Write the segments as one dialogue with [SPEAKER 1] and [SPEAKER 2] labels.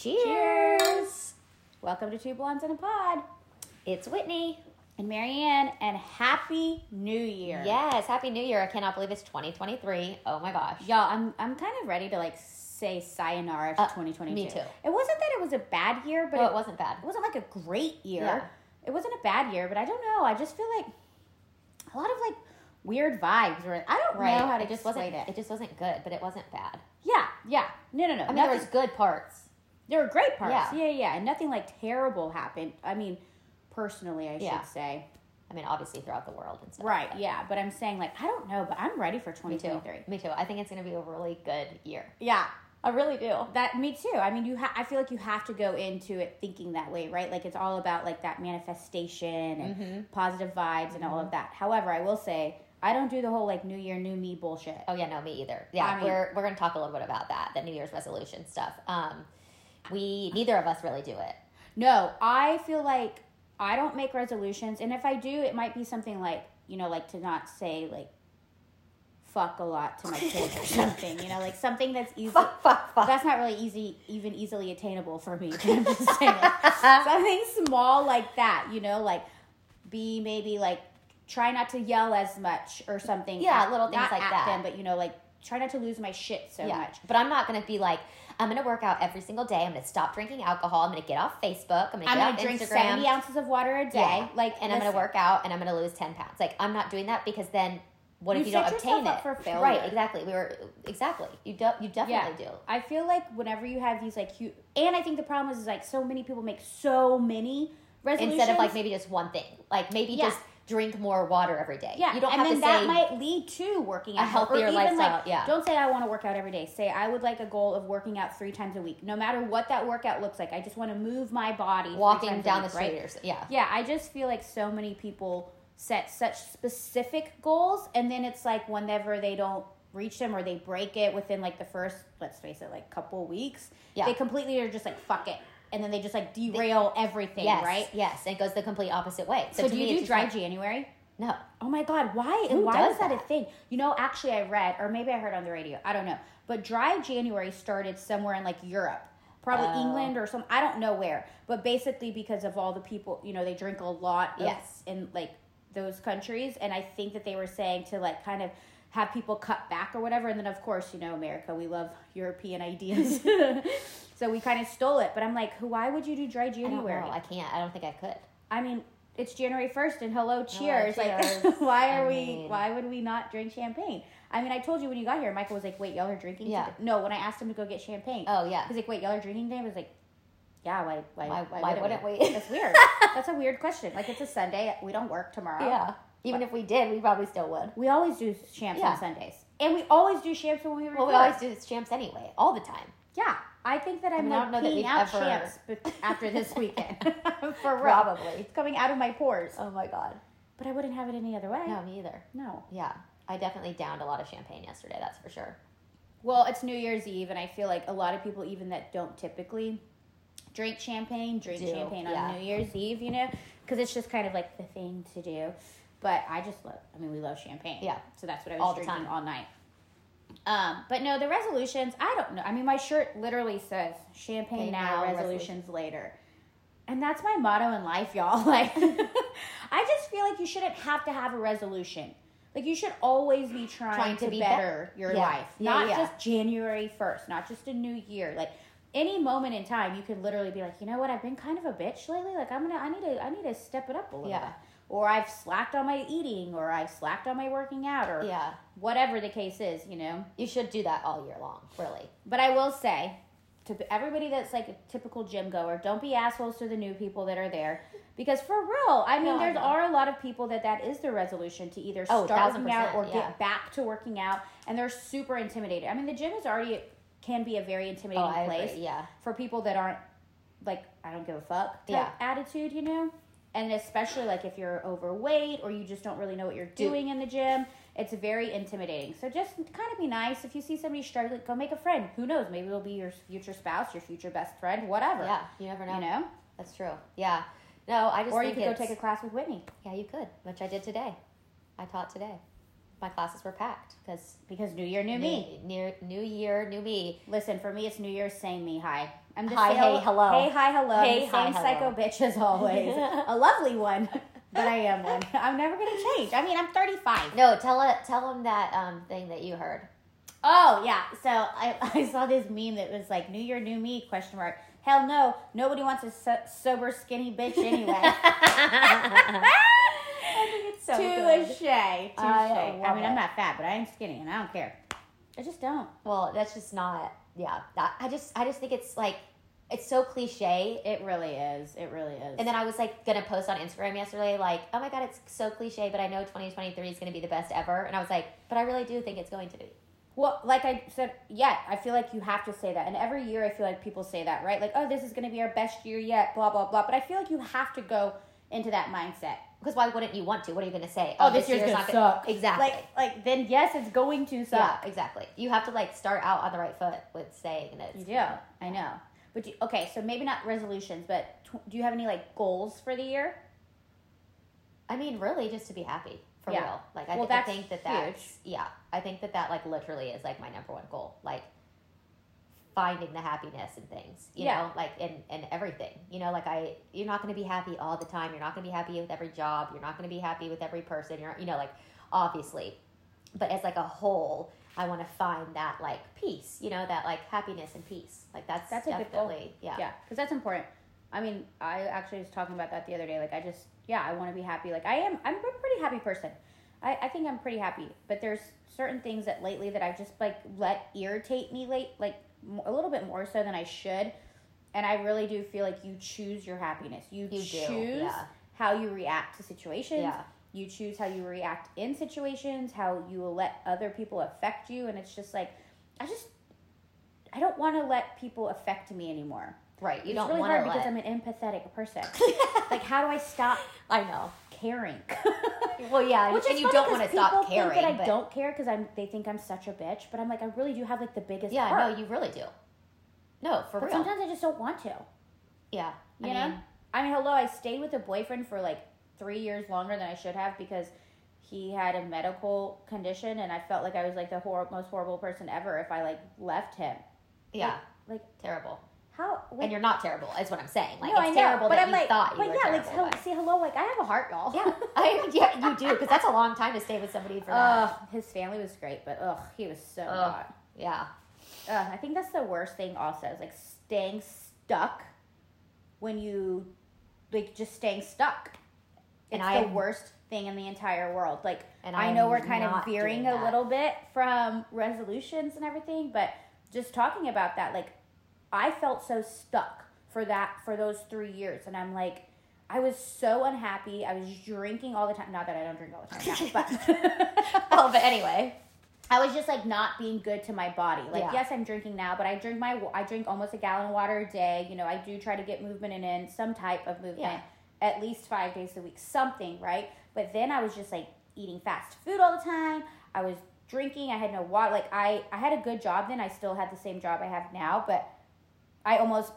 [SPEAKER 1] Cheers.
[SPEAKER 2] Welcome to Two Blondes in a Pod.
[SPEAKER 1] It's Whitney.
[SPEAKER 2] And Marianne, and Happy New Year.
[SPEAKER 1] Yes, Happy New Year. I cannot believe it's 2023. Oh my gosh.
[SPEAKER 2] Y'all, I'm, I'm kind of ready to like say sayonara to
[SPEAKER 1] Uh,
[SPEAKER 2] 2022.
[SPEAKER 1] me too.
[SPEAKER 2] It wasn't that it was a bad year, but
[SPEAKER 1] No,
[SPEAKER 2] it,
[SPEAKER 1] it wasn't bad.
[SPEAKER 2] it wasn't like a great year.
[SPEAKER 1] Yeah.
[SPEAKER 2] It wasn't a bad year, but I don't know. I just feel like a lot of like weird vibes. Or I don't
[SPEAKER 1] Right.
[SPEAKER 2] know how to
[SPEAKER 1] it just
[SPEAKER 2] explain
[SPEAKER 1] wasn't
[SPEAKER 2] it.
[SPEAKER 1] it just wasn't good, but it wasn't bad.
[SPEAKER 2] Yeah, yeah. No, no, no.
[SPEAKER 1] I mean,
[SPEAKER 2] Nothing-
[SPEAKER 1] there was good parts.
[SPEAKER 2] There were great parts.
[SPEAKER 1] Yeah.
[SPEAKER 2] Yeah. yeah, And nothing like terrible happened. I mean, personally, I
[SPEAKER 1] Yeah.
[SPEAKER 2] should say.
[SPEAKER 1] I mean, obviously throughout the world and stuff.
[SPEAKER 2] Right,
[SPEAKER 1] but-
[SPEAKER 2] yeah. But I'm saying, like, I don't know, but I'm ready for
[SPEAKER 1] Me too. Me too. I think it's going to be a really good year.
[SPEAKER 2] Yeah.
[SPEAKER 1] I really do.
[SPEAKER 2] That me too. I mean, you. Ha- I feel like you have to go into it thinking that way, right? Like it's all about like that manifestation and
[SPEAKER 1] Mm-hmm.
[SPEAKER 2] positive vibes and all of that. However, I will say I don't do the whole like New Year, new me bullshit.
[SPEAKER 1] Oh yeah, no, me either. Yeah,
[SPEAKER 2] I mean-
[SPEAKER 1] we're we're going to talk a little bit about that, the New Year's resolution stuff. Um, we neither of us really do it.
[SPEAKER 2] No, I feel like I don't make resolutions, and if I do, it might be something like you know, like to not say like fuck a lot to my kids or something. You know, like something that's easy.
[SPEAKER 1] Fuck, fuck, fuck.
[SPEAKER 2] That's not really easy, even easily attainable for me. I'm just saying, something small like that. You know, like be maybe like try not to yell as much or something.
[SPEAKER 1] Yeah,
[SPEAKER 2] at-
[SPEAKER 1] little things like
[SPEAKER 2] at
[SPEAKER 1] that.
[SPEAKER 2] Them, but you know, like try not to lose my shit so
[SPEAKER 1] yeah.
[SPEAKER 2] much.
[SPEAKER 1] But I'm not going to be like, I'm going to work out every single day. I'm going to stop drinking alcohol. I'm going to get off Facebook. I'm going to
[SPEAKER 2] I'm gonna drink
[SPEAKER 1] Instagram.
[SPEAKER 2] seventy ounces of water a day.
[SPEAKER 1] Yeah.
[SPEAKER 2] Like,
[SPEAKER 1] and I'm gonna work out and I'm going to lose 10 pounds. Like, I'm not doing that because then what
[SPEAKER 2] You
[SPEAKER 1] if you don't obtain it? Right, exactly. We were, exactly. You, do, you definitely do.
[SPEAKER 2] I feel like whenever you have these like huge, and I think the problem is, is like so many people make so many resolutions
[SPEAKER 1] Instead of like maybe just one thing. Like maybe
[SPEAKER 2] Yeah.
[SPEAKER 1] just drink more water every day.
[SPEAKER 2] Yeah,
[SPEAKER 1] You don't
[SPEAKER 2] and
[SPEAKER 1] have
[SPEAKER 2] then
[SPEAKER 1] to
[SPEAKER 2] that might lead to working out a
[SPEAKER 1] healthier lifestyle,
[SPEAKER 2] Like,
[SPEAKER 1] yeah.
[SPEAKER 2] Don't say I want to work out every day. Say I would like a goal of working out three times a week. No matter what that workout looks like, I just want to move my body.
[SPEAKER 1] walking down the
[SPEAKER 2] week,
[SPEAKER 1] street
[SPEAKER 2] right?
[SPEAKER 1] or yeah.
[SPEAKER 2] Yeah, I just feel like so many people set such specific goals, and then it's like whenever they don't reach them or they break it within like the first, let's face it, like couple weeks,
[SPEAKER 1] Yeah.
[SPEAKER 2] they completely are just like fuck it, and then they just like derail everything,
[SPEAKER 1] Yes,
[SPEAKER 2] right?
[SPEAKER 1] Yes, and it goes the complete opposite way.
[SPEAKER 2] So,
[SPEAKER 1] to
[SPEAKER 2] do you do dry
[SPEAKER 1] like-
[SPEAKER 2] January?
[SPEAKER 1] No.
[SPEAKER 2] Oh my God, why?
[SPEAKER 1] Who
[SPEAKER 2] and why is that, a thing? You know, actually, I read, or maybe I heard on the radio. I don't know. But dry January started somewhere in like Europe, probably
[SPEAKER 1] Oh.
[SPEAKER 2] England or some. I don't know where. But basically, because of all the people, you know, they drink a lot. Of,
[SPEAKER 1] Yes.
[SPEAKER 2] In like those countries, and I think that they were saying to like kind of have people cut back or whatever. And then of course, you know, America, we love European ideas, so we kind of stole it. But I'm like, who why would you do dry
[SPEAKER 1] I
[SPEAKER 2] January?
[SPEAKER 1] know. I can't. I don't think I could.
[SPEAKER 2] I mean, it's January first, and hello, cheers!
[SPEAKER 1] cheers.
[SPEAKER 2] Like, why are
[SPEAKER 1] I
[SPEAKER 2] we?
[SPEAKER 1] mean-
[SPEAKER 2] Why would we not drink champagne? I mean, I told you when you got here, Michael was like, "Wait, y'all are drinking?"
[SPEAKER 1] Yeah.
[SPEAKER 2] today?" No, when I asked him to go get champagne,
[SPEAKER 1] Oh yeah.
[SPEAKER 2] he's like, "Wait, y'all are drinking today?" I was like, "Yeah, why? Why?
[SPEAKER 1] Why-
[SPEAKER 2] Why,
[SPEAKER 1] why
[SPEAKER 2] wouldn't, we?
[SPEAKER 1] we?
[SPEAKER 2] That's weird. That's a weird question. Like, it's a Sunday. We don't work tomorrow.
[SPEAKER 1] Yeah. Even if we did, we probably still would.
[SPEAKER 2] We always do champs
[SPEAKER 1] Yeah.
[SPEAKER 2] on Sundays, and we always do champs when we record.
[SPEAKER 1] Well, we always do champs anyway, all the time.
[SPEAKER 2] Yeah, I think that I'm
[SPEAKER 1] mean,
[SPEAKER 2] like
[SPEAKER 1] don't know that
[SPEAKER 2] peeing out
[SPEAKER 1] ever-
[SPEAKER 2] champs after this weekend. For real,
[SPEAKER 1] Probably.
[SPEAKER 2] it's coming out of my pores.
[SPEAKER 1] Oh my god.
[SPEAKER 2] But I wouldn't have it any other way.
[SPEAKER 1] No, me either.
[SPEAKER 2] No.
[SPEAKER 1] Yeah. I definitely downed a lot of champagne yesterday. That's for sure.
[SPEAKER 2] Well, it's New Year's Eve, and I feel like a lot of people, even that don't typically drink champagne, drink
[SPEAKER 1] Do,
[SPEAKER 2] champagne on
[SPEAKER 1] yeah.
[SPEAKER 2] New Year's Eve, you know, because it's just kind of like the thing to do. But I just love, I mean, we love champagne.
[SPEAKER 1] Yeah.
[SPEAKER 2] So that's what I was
[SPEAKER 1] All the
[SPEAKER 2] drinking
[SPEAKER 1] time.
[SPEAKER 2] all night. Um, but no, the resolutions, I don't know. I mean, my shirt literally says champagne
[SPEAKER 1] Okay,
[SPEAKER 2] now,
[SPEAKER 1] now,
[SPEAKER 2] resolutions later. And that's my motto in life, y'all. Like, I just feel like you shouldn't have to have a resolution. Like, you should always be trying,
[SPEAKER 1] Trying
[SPEAKER 2] to,
[SPEAKER 1] to be
[SPEAKER 2] better your
[SPEAKER 1] Yeah.
[SPEAKER 2] life.
[SPEAKER 1] Yeah,
[SPEAKER 2] not
[SPEAKER 1] yeah.
[SPEAKER 2] just January 1st, not just a new year. Like, any moment in time, you could literally be like, you know what? I've been kind of a bitch lately. Like, I'm gonna, I need to, I need to step it up a little
[SPEAKER 1] Yeah.
[SPEAKER 2] bit. Or I've slacked on my eating, or I've slacked on my working out, or
[SPEAKER 1] Yeah.
[SPEAKER 2] whatever the case is, you know.
[SPEAKER 1] You should do that all year long, really.
[SPEAKER 2] But I will say to everybody that's like a typical gym goer, don't be assholes to the new people that are there. Because for real, I mean,
[SPEAKER 1] No,
[SPEAKER 2] there are a lot of people that that is their resolution to either
[SPEAKER 1] Oh,
[SPEAKER 2] start working out or
[SPEAKER 1] yeah.
[SPEAKER 2] get back to working out, and they're super intimidated. I mean, the gym is already can be a very intimidating
[SPEAKER 1] Oh,
[SPEAKER 2] place
[SPEAKER 1] agree. Yeah.
[SPEAKER 2] for people that aren't like I don't give a fuck type
[SPEAKER 1] Yeah.
[SPEAKER 2] attitude, you know. And especially like if you're overweight or you just don't really know what you're doing in the gym, it's very intimidating. So just kind of be nice. If you see somebody struggling, go make a friend. Who knows? Maybe it'll be your future spouse, your future best friend, whatever.
[SPEAKER 1] Yeah. You never know.
[SPEAKER 2] You know.
[SPEAKER 1] That's true. Yeah. No, I just
[SPEAKER 2] Or you could go take a class with Whitney.
[SPEAKER 1] Yeah, you could, which I did today. I taught today. my classes were packed because
[SPEAKER 2] Because New Year, new me.
[SPEAKER 1] New, new year, new me.
[SPEAKER 2] Listen, for me, it's New Year's, same me, hi. I'm the
[SPEAKER 1] Hi, hey, hello.
[SPEAKER 2] Hey, hi, hello.
[SPEAKER 1] Hey,
[SPEAKER 2] the
[SPEAKER 1] hi,
[SPEAKER 2] same
[SPEAKER 1] hello.
[SPEAKER 2] psycho bitch as always. a lovely one, but I am one. I'm never gonna change. I mean, I'm 35.
[SPEAKER 1] No, tell it. Tell them that um thing that you heard.
[SPEAKER 2] Oh yeah. So I, I saw this meme that was like New Year, new me? Question mark. Hell no. Nobody wants a so- sober, skinny bitch anyway.
[SPEAKER 1] I think it's so good.
[SPEAKER 2] Touche. Touche.
[SPEAKER 1] I
[SPEAKER 2] I, mean,
[SPEAKER 1] it.
[SPEAKER 2] I'm not fat, but I ain't skinny, and I don't care. I just don't.
[SPEAKER 1] Well, that's just not. Yeah, that, I just I just think it's like it's so cliche.
[SPEAKER 2] It really is. It really is.
[SPEAKER 1] And then I was like gonna post on Instagram yesterday, like, oh my god, it's so cliche, but I know 2023 is gonna be the best ever. And I was like, but I really do think it's going to be.
[SPEAKER 2] Well, like I said, yeah, I feel like you have to say that. And every year I feel like people say that, right? Like, oh, this is to be our best year yet, blah, blah, blah. But I feel like you have to go into that mindset.
[SPEAKER 1] Because why wouldn't you want to? What are you gonna say?
[SPEAKER 2] Oh, oh this year's gonna suck.
[SPEAKER 1] Exactly.
[SPEAKER 2] Like, like then yes, it's going to
[SPEAKER 1] yeah,
[SPEAKER 2] suck.
[SPEAKER 1] exactly. You have to like start out on the right foot with saying that.
[SPEAKER 2] You do. I know. But you, okay, so maybe not resolutions, but tw- do you have any like goals for the year?
[SPEAKER 1] I mean, really, just to be happy for
[SPEAKER 2] Yeah.
[SPEAKER 1] real. Like, I,
[SPEAKER 2] Well,
[SPEAKER 1] I
[SPEAKER 2] that's
[SPEAKER 1] think that
[SPEAKER 2] huge.
[SPEAKER 1] that's yeah. I think that that like literally is like my number one goal. Like finding the happiness in things, you
[SPEAKER 2] Yeah.
[SPEAKER 1] know, like in in everything. You know, like I, you're not going to be happy all the time. You're not going to be happy with every job. You're not going to be happy with every person. You're, you know, like obviously, but as like a whole. I want to find that like peace, you know, that like happiness and peace. Like that's
[SPEAKER 2] That's a good goal.
[SPEAKER 1] definitely yeah.
[SPEAKER 2] Yeah, because that's important. I mean, I actually was talking about that the other day. Like, I just, yeah, I want to be happy. Like, I am, I'm a pretty happy person. I, I think I'm pretty happy. But there's certain things that lately that I've just, like, let irritate me late, like, a little bit more so than I should. And I really do feel like you choose your happiness. You,
[SPEAKER 1] You do,
[SPEAKER 2] choose
[SPEAKER 1] yeah.
[SPEAKER 2] how you react to situations.
[SPEAKER 1] Yeah.
[SPEAKER 2] You choose how you react in situations, how you will let other people affect you. And it's just like, I just, I don't want to let people affect me anymore.
[SPEAKER 1] Right. You
[SPEAKER 2] it's
[SPEAKER 1] don't
[SPEAKER 2] really
[SPEAKER 1] want
[SPEAKER 2] hard
[SPEAKER 1] to
[SPEAKER 2] because. I'm an empathetic person. like, how do I stop
[SPEAKER 1] I know.
[SPEAKER 2] Caring?
[SPEAKER 1] Well, yeah,
[SPEAKER 2] Which
[SPEAKER 1] and you don't want to stop caring.
[SPEAKER 2] Think that I
[SPEAKER 1] but-
[SPEAKER 2] don't care because I'm. They think I'm such a bitch, but I'm like, I really do have like the biggest.
[SPEAKER 1] Yeah,
[SPEAKER 2] heart.
[SPEAKER 1] no, you really do. No, for
[SPEAKER 2] But
[SPEAKER 1] real.
[SPEAKER 2] sometimes I just don't want to.
[SPEAKER 1] yeah,
[SPEAKER 2] You
[SPEAKER 1] I
[SPEAKER 2] know.
[SPEAKER 1] mean,
[SPEAKER 2] I mean, hello. I stayed with a boyfriend for like three years longer than I should have because he had a medical condition, and I felt like I was like the hor- most horrible person ever if I like left him.
[SPEAKER 1] yeah,
[SPEAKER 2] Like
[SPEAKER 1] terrible.
[SPEAKER 2] How? Like,
[SPEAKER 1] and you're not terrible, is what I'm saying. Like
[SPEAKER 2] no,
[SPEAKER 1] it's terrible
[SPEAKER 2] but
[SPEAKER 1] that
[SPEAKER 2] I'm
[SPEAKER 1] you
[SPEAKER 2] like,
[SPEAKER 1] thought you
[SPEAKER 2] but
[SPEAKER 1] were
[SPEAKER 2] yeah, like,
[SPEAKER 1] terrible.
[SPEAKER 2] hel-
[SPEAKER 1] but-
[SPEAKER 2] see, hello, like I have a heart, y'all.
[SPEAKER 1] yeah, I, yeah, you do because that's a long time to stay with somebody for that.
[SPEAKER 2] Ugh, his family was great, but ugh, he was so
[SPEAKER 1] Ugh.
[SPEAKER 2] hot.
[SPEAKER 1] yeah,
[SPEAKER 2] Ugh, I think that's the worst thing. Also, is like staying stuck when you like just staying stuck.
[SPEAKER 1] And
[SPEAKER 2] It's
[SPEAKER 1] I
[SPEAKER 2] the
[SPEAKER 1] am-
[SPEAKER 2] worst thing in the entire world. Like,
[SPEAKER 1] And
[SPEAKER 2] I
[SPEAKER 1] I
[SPEAKER 2] know we're kind of veering a little bit from resolutions and everything, but just talking about that, like, I felt so stuck for that for those three years, and I'm like. I was so unhappy. I was drinking all the time. Not that I don't drink all the time now, but
[SPEAKER 1] oh, but anyway,
[SPEAKER 2] I was just like not being good to my body. Like
[SPEAKER 1] Yeah.
[SPEAKER 2] yes, I'm drinking now, but I drink my I drink almost a gallon of water a day. You know, I do try to get movement in, in some type of movement at least five days a week, something right. But then I was just like eating fast food all the time. I was drinking. I had no water. Like I I had a good job then. I still had the same job I have now, but I almost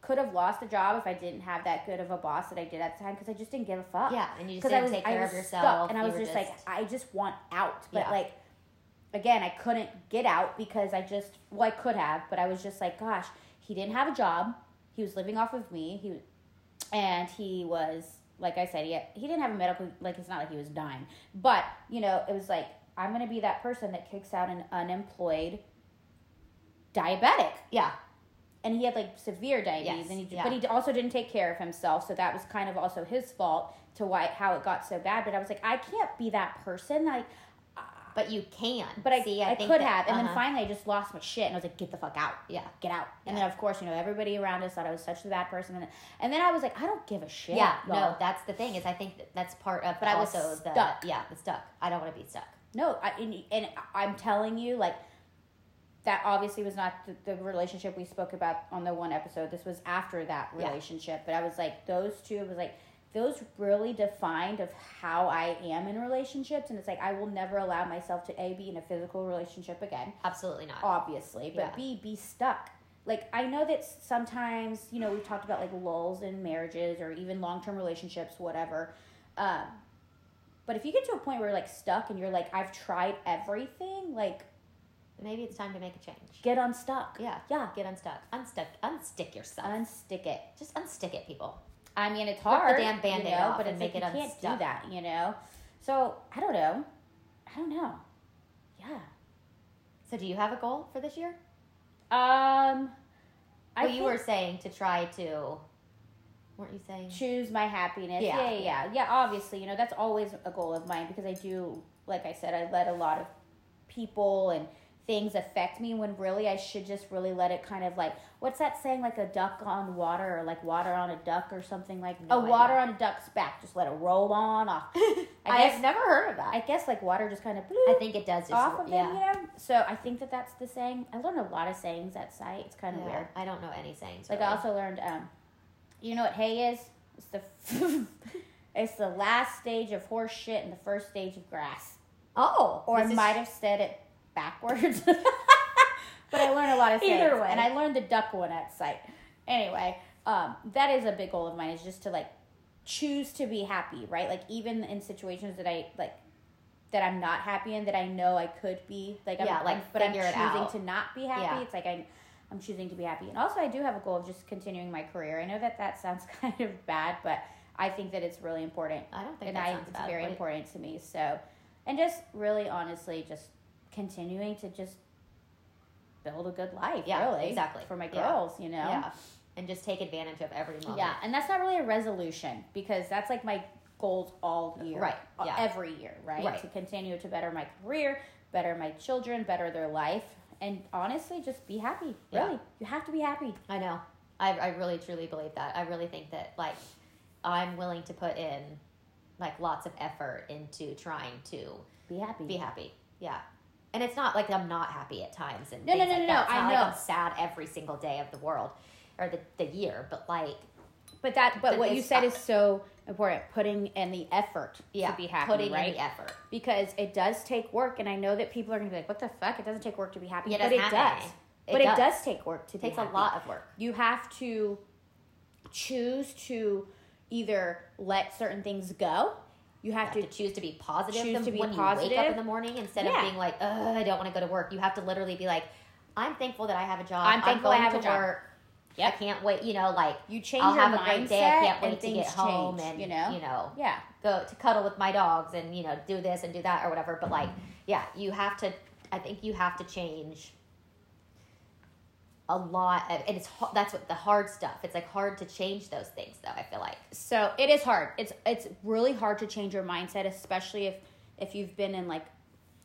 [SPEAKER 2] could have lost a job if I didn't have that good of a boss that I did at the time because I just didn't give a fuck.
[SPEAKER 1] Yeah, and you just
[SPEAKER 2] because I
[SPEAKER 1] didn't
[SPEAKER 2] was
[SPEAKER 1] take care
[SPEAKER 2] was
[SPEAKER 1] of
[SPEAKER 2] stuck,
[SPEAKER 1] yourself,
[SPEAKER 2] and I was
[SPEAKER 1] were
[SPEAKER 2] just, like I just want out, but
[SPEAKER 1] Yeah.
[SPEAKER 2] like again I couldn't get out because I just well I could have, but I was just like gosh he didn't have a job, he was living off of me, he and he was like I said he had, he didn't have a medical like it's not like he was dying, but you know it was like I'm gonna be that person that kicks out an unemployed diabetic.
[SPEAKER 1] Yeah,
[SPEAKER 2] and he had like severe diabetes
[SPEAKER 1] Yes,
[SPEAKER 2] and he
[SPEAKER 1] yeah.
[SPEAKER 2] but he also didn't take care of himself so that was kind of also his fault to why how it got so bad but i was like i can't be that person like
[SPEAKER 1] but you can.
[SPEAKER 2] but i,
[SPEAKER 1] See,
[SPEAKER 2] I,
[SPEAKER 1] I,
[SPEAKER 2] could
[SPEAKER 1] that-
[SPEAKER 2] have and then
[SPEAKER 1] uh-huh.
[SPEAKER 2] finally i just lost my shit and i was like get the fuck out
[SPEAKER 1] yeah,
[SPEAKER 2] get out and then of course you know everybody around us thought i was such a bad person and, and then i was like i don't give a shit
[SPEAKER 1] yeah.
[SPEAKER 2] y'all.
[SPEAKER 1] No, that's the thing is I think that that's part of.
[SPEAKER 2] But I was stuck.
[SPEAKER 1] the yeah, the stuck. I don't want to be stuck.
[SPEAKER 2] No, I, and, and I'm telling you, like, that obviously was not the, the relationship we spoke about on the one episode. This was after that
[SPEAKER 1] Yeah.
[SPEAKER 2] relationship. But I was like, those two was like, those really defined of how I am in relationships. And it's like, I will never allow myself to A, be in a physical relationship again,
[SPEAKER 1] Absolutely not.
[SPEAKER 2] obviously, but
[SPEAKER 1] Yeah.
[SPEAKER 2] B, be stuck. Like, I know that sometimes, you know, we've talked about like lulls in marriages or even long term relationships, whatever. Um, But if you get to a point where you're like stuck and you're like, I've tried everything, like
[SPEAKER 1] Maybe it's time to make a change.
[SPEAKER 2] get unstuck.
[SPEAKER 1] Yeah.
[SPEAKER 2] Yeah.
[SPEAKER 1] Get unstuck. Unstuck. Unstick yourself.
[SPEAKER 2] Unstick it.
[SPEAKER 1] Just unstick it, people.
[SPEAKER 2] I mean, it's hard.
[SPEAKER 1] Rip the damn Band-Aid
[SPEAKER 2] you know,
[SPEAKER 1] off
[SPEAKER 2] but
[SPEAKER 1] and make
[SPEAKER 2] like
[SPEAKER 1] it
[SPEAKER 2] you can't do that, you know. So I don't know. I don't know. Yeah.
[SPEAKER 1] So, do you have a goal for this year?
[SPEAKER 2] Um. I
[SPEAKER 1] well, you were saying to try to. Weren't you saying?
[SPEAKER 2] choose my happiness.
[SPEAKER 1] Yeah,
[SPEAKER 2] Yeah, yeah, yeah, yeah. Obviously, you know that's always a goal of mine because I do, like I said, I let a lot of people and things affect me when really I should just really let it kind of like what's that saying like a duck on water or like water on a duck or something like
[SPEAKER 1] No
[SPEAKER 2] a water on a duck's back just let it roll on off. I
[SPEAKER 1] I've never heard of that.
[SPEAKER 2] I guess like water just kind of
[SPEAKER 1] I think it does just
[SPEAKER 2] off of
[SPEAKER 1] yeah.
[SPEAKER 2] them, you know. So I think that that's the saying. I learned a lot of sayings at site. It's kind of
[SPEAKER 1] Yeah,
[SPEAKER 2] weird.
[SPEAKER 1] I don't know any sayings.
[SPEAKER 2] Like
[SPEAKER 1] really.
[SPEAKER 2] I also learned, um, you know what hay is? It's the it's the last stage of horse shit and the first stage of grass.
[SPEAKER 1] oh,
[SPEAKER 2] Or I might have said it backwards. but I learned a lot of sayings.
[SPEAKER 1] Either way.
[SPEAKER 2] and I learned the duck one at sight. Anyway, um, that is a big goal of mine. Is just to like choose to be happy, right? Like even in situations that I like that I'm not happy in, that I know I could be. Like I'm,
[SPEAKER 1] Yeah, like,
[SPEAKER 2] I'm- but I'm choosing to not be happy.
[SPEAKER 1] Yeah.
[SPEAKER 2] It's like I. I'm choosing to be happy. And also, I do have a goal of just continuing my career. I know that that sounds kind of bad, but I think that it's really important.
[SPEAKER 1] I don't think
[SPEAKER 2] And
[SPEAKER 1] that
[SPEAKER 2] I,
[SPEAKER 1] sounds
[SPEAKER 2] it's
[SPEAKER 1] bad.
[SPEAKER 2] very important to me. So, and just really honestly, just continuing to just build a good life.
[SPEAKER 1] Yeah,
[SPEAKER 2] really.
[SPEAKER 1] exactly.
[SPEAKER 2] For my
[SPEAKER 1] Yeah.
[SPEAKER 2] girls, you know?
[SPEAKER 1] Yeah, and just take advantage of every moment.
[SPEAKER 2] Yeah, and that's not really a resolution because that's like my goals all year.
[SPEAKER 1] Right,
[SPEAKER 2] Uh,
[SPEAKER 1] yeah.
[SPEAKER 2] Every year, right?
[SPEAKER 1] Right.
[SPEAKER 2] To continue to better my career, better my children, better their life, and honestly, just be happy.
[SPEAKER 1] Yeah.
[SPEAKER 2] Really. You have to be happy.
[SPEAKER 1] I know. I, I really truly believe that. I really think that like I'm willing to put in like lots of effort into trying to
[SPEAKER 2] Be happy.
[SPEAKER 1] be happy. Yeah. And it's not like I'm not happy at times and
[SPEAKER 2] No, no, no,
[SPEAKER 1] like
[SPEAKER 2] no, no, I know.
[SPEAKER 1] Like I'm sad every single day of the world or the, the year, but like
[SPEAKER 2] But that but what you said uh, is so important. Putting in the effort
[SPEAKER 1] yeah,
[SPEAKER 2] to be happy.
[SPEAKER 1] putting
[SPEAKER 2] right?
[SPEAKER 1] in the effort.
[SPEAKER 2] because it does take work and i know that people are going to be like what the fuck it doesn't take work to be happy
[SPEAKER 1] It
[SPEAKER 2] but it does.
[SPEAKER 1] It
[SPEAKER 2] but
[SPEAKER 1] does.
[SPEAKER 2] it does take work to
[SPEAKER 1] It takes
[SPEAKER 2] be
[SPEAKER 1] a lot of work.
[SPEAKER 2] you have to choose to either let certain things go you have
[SPEAKER 1] You
[SPEAKER 2] to
[SPEAKER 1] have to choose to be positive
[SPEAKER 2] choose
[SPEAKER 1] the-
[SPEAKER 2] to be
[SPEAKER 1] when you wake up in the morning instead
[SPEAKER 2] Yeah.
[SPEAKER 1] of being like, Ugh, I don't want to go to work. You have to literally be like, I'm thankful that I have a job.
[SPEAKER 2] I'm thankful I
[SPEAKER 1] going
[SPEAKER 2] have
[SPEAKER 1] to
[SPEAKER 2] a job."
[SPEAKER 1] Work.
[SPEAKER 2] Yep.
[SPEAKER 1] I can't wait. You know, like
[SPEAKER 2] you change
[SPEAKER 1] I'll have a great day. I can't wait to get home
[SPEAKER 2] change,
[SPEAKER 1] and
[SPEAKER 2] you know
[SPEAKER 1] you know
[SPEAKER 2] yeah
[SPEAKER 1] go to cuddle with my dogs and you know do this and do that or whatever. But like, yeah, you have to. I think you have to change a lot, of, and it's that's what the hard stuff. It's like hard to change those things, though. I feel like
[SPEAKER 2] so it is hard it's it's really hard to change your mindset especially if if you've been in like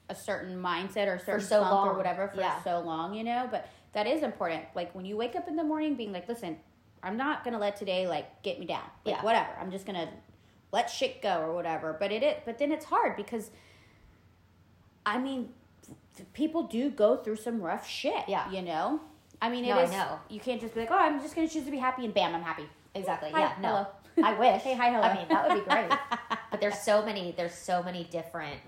[SPEAKER 2] a certain mindset or certain
[SPEAKER 1] so
[SPEAKER 2] funk or whatever for
[SPEAKER 1] Yeah.
[SPEAKER 2] so long you know but that is important like when you wake up in the morning being like listen i'm not gonna let today like get me down like
[SPEAKER 1] Yeah.
[SPEAKER 2] whatever i'm just gonna let shit go or whatever but it, it but then it's hard because i mean people do go through some rough shit
[SPEAKER 1] Yeah.
[SPEAKER 2] you know i mean it is.
[SPEAKER 1] No, I know.
[SPEAKER 2] you can't just be like oh i'm just gonna choose to be happy and bam i'm happy
[SPEAKER 1] exactly.
[SPEAKER 2] Hi,
[SPEAKER 1] yeah, no,
[SPEAKER 2] hello.
[SPEAKER 1] I wish.
[SPEAKER 2] Hey, hi, hello.
[SPEAKER 1] I mean, that would be great. but there's so many. There's so many different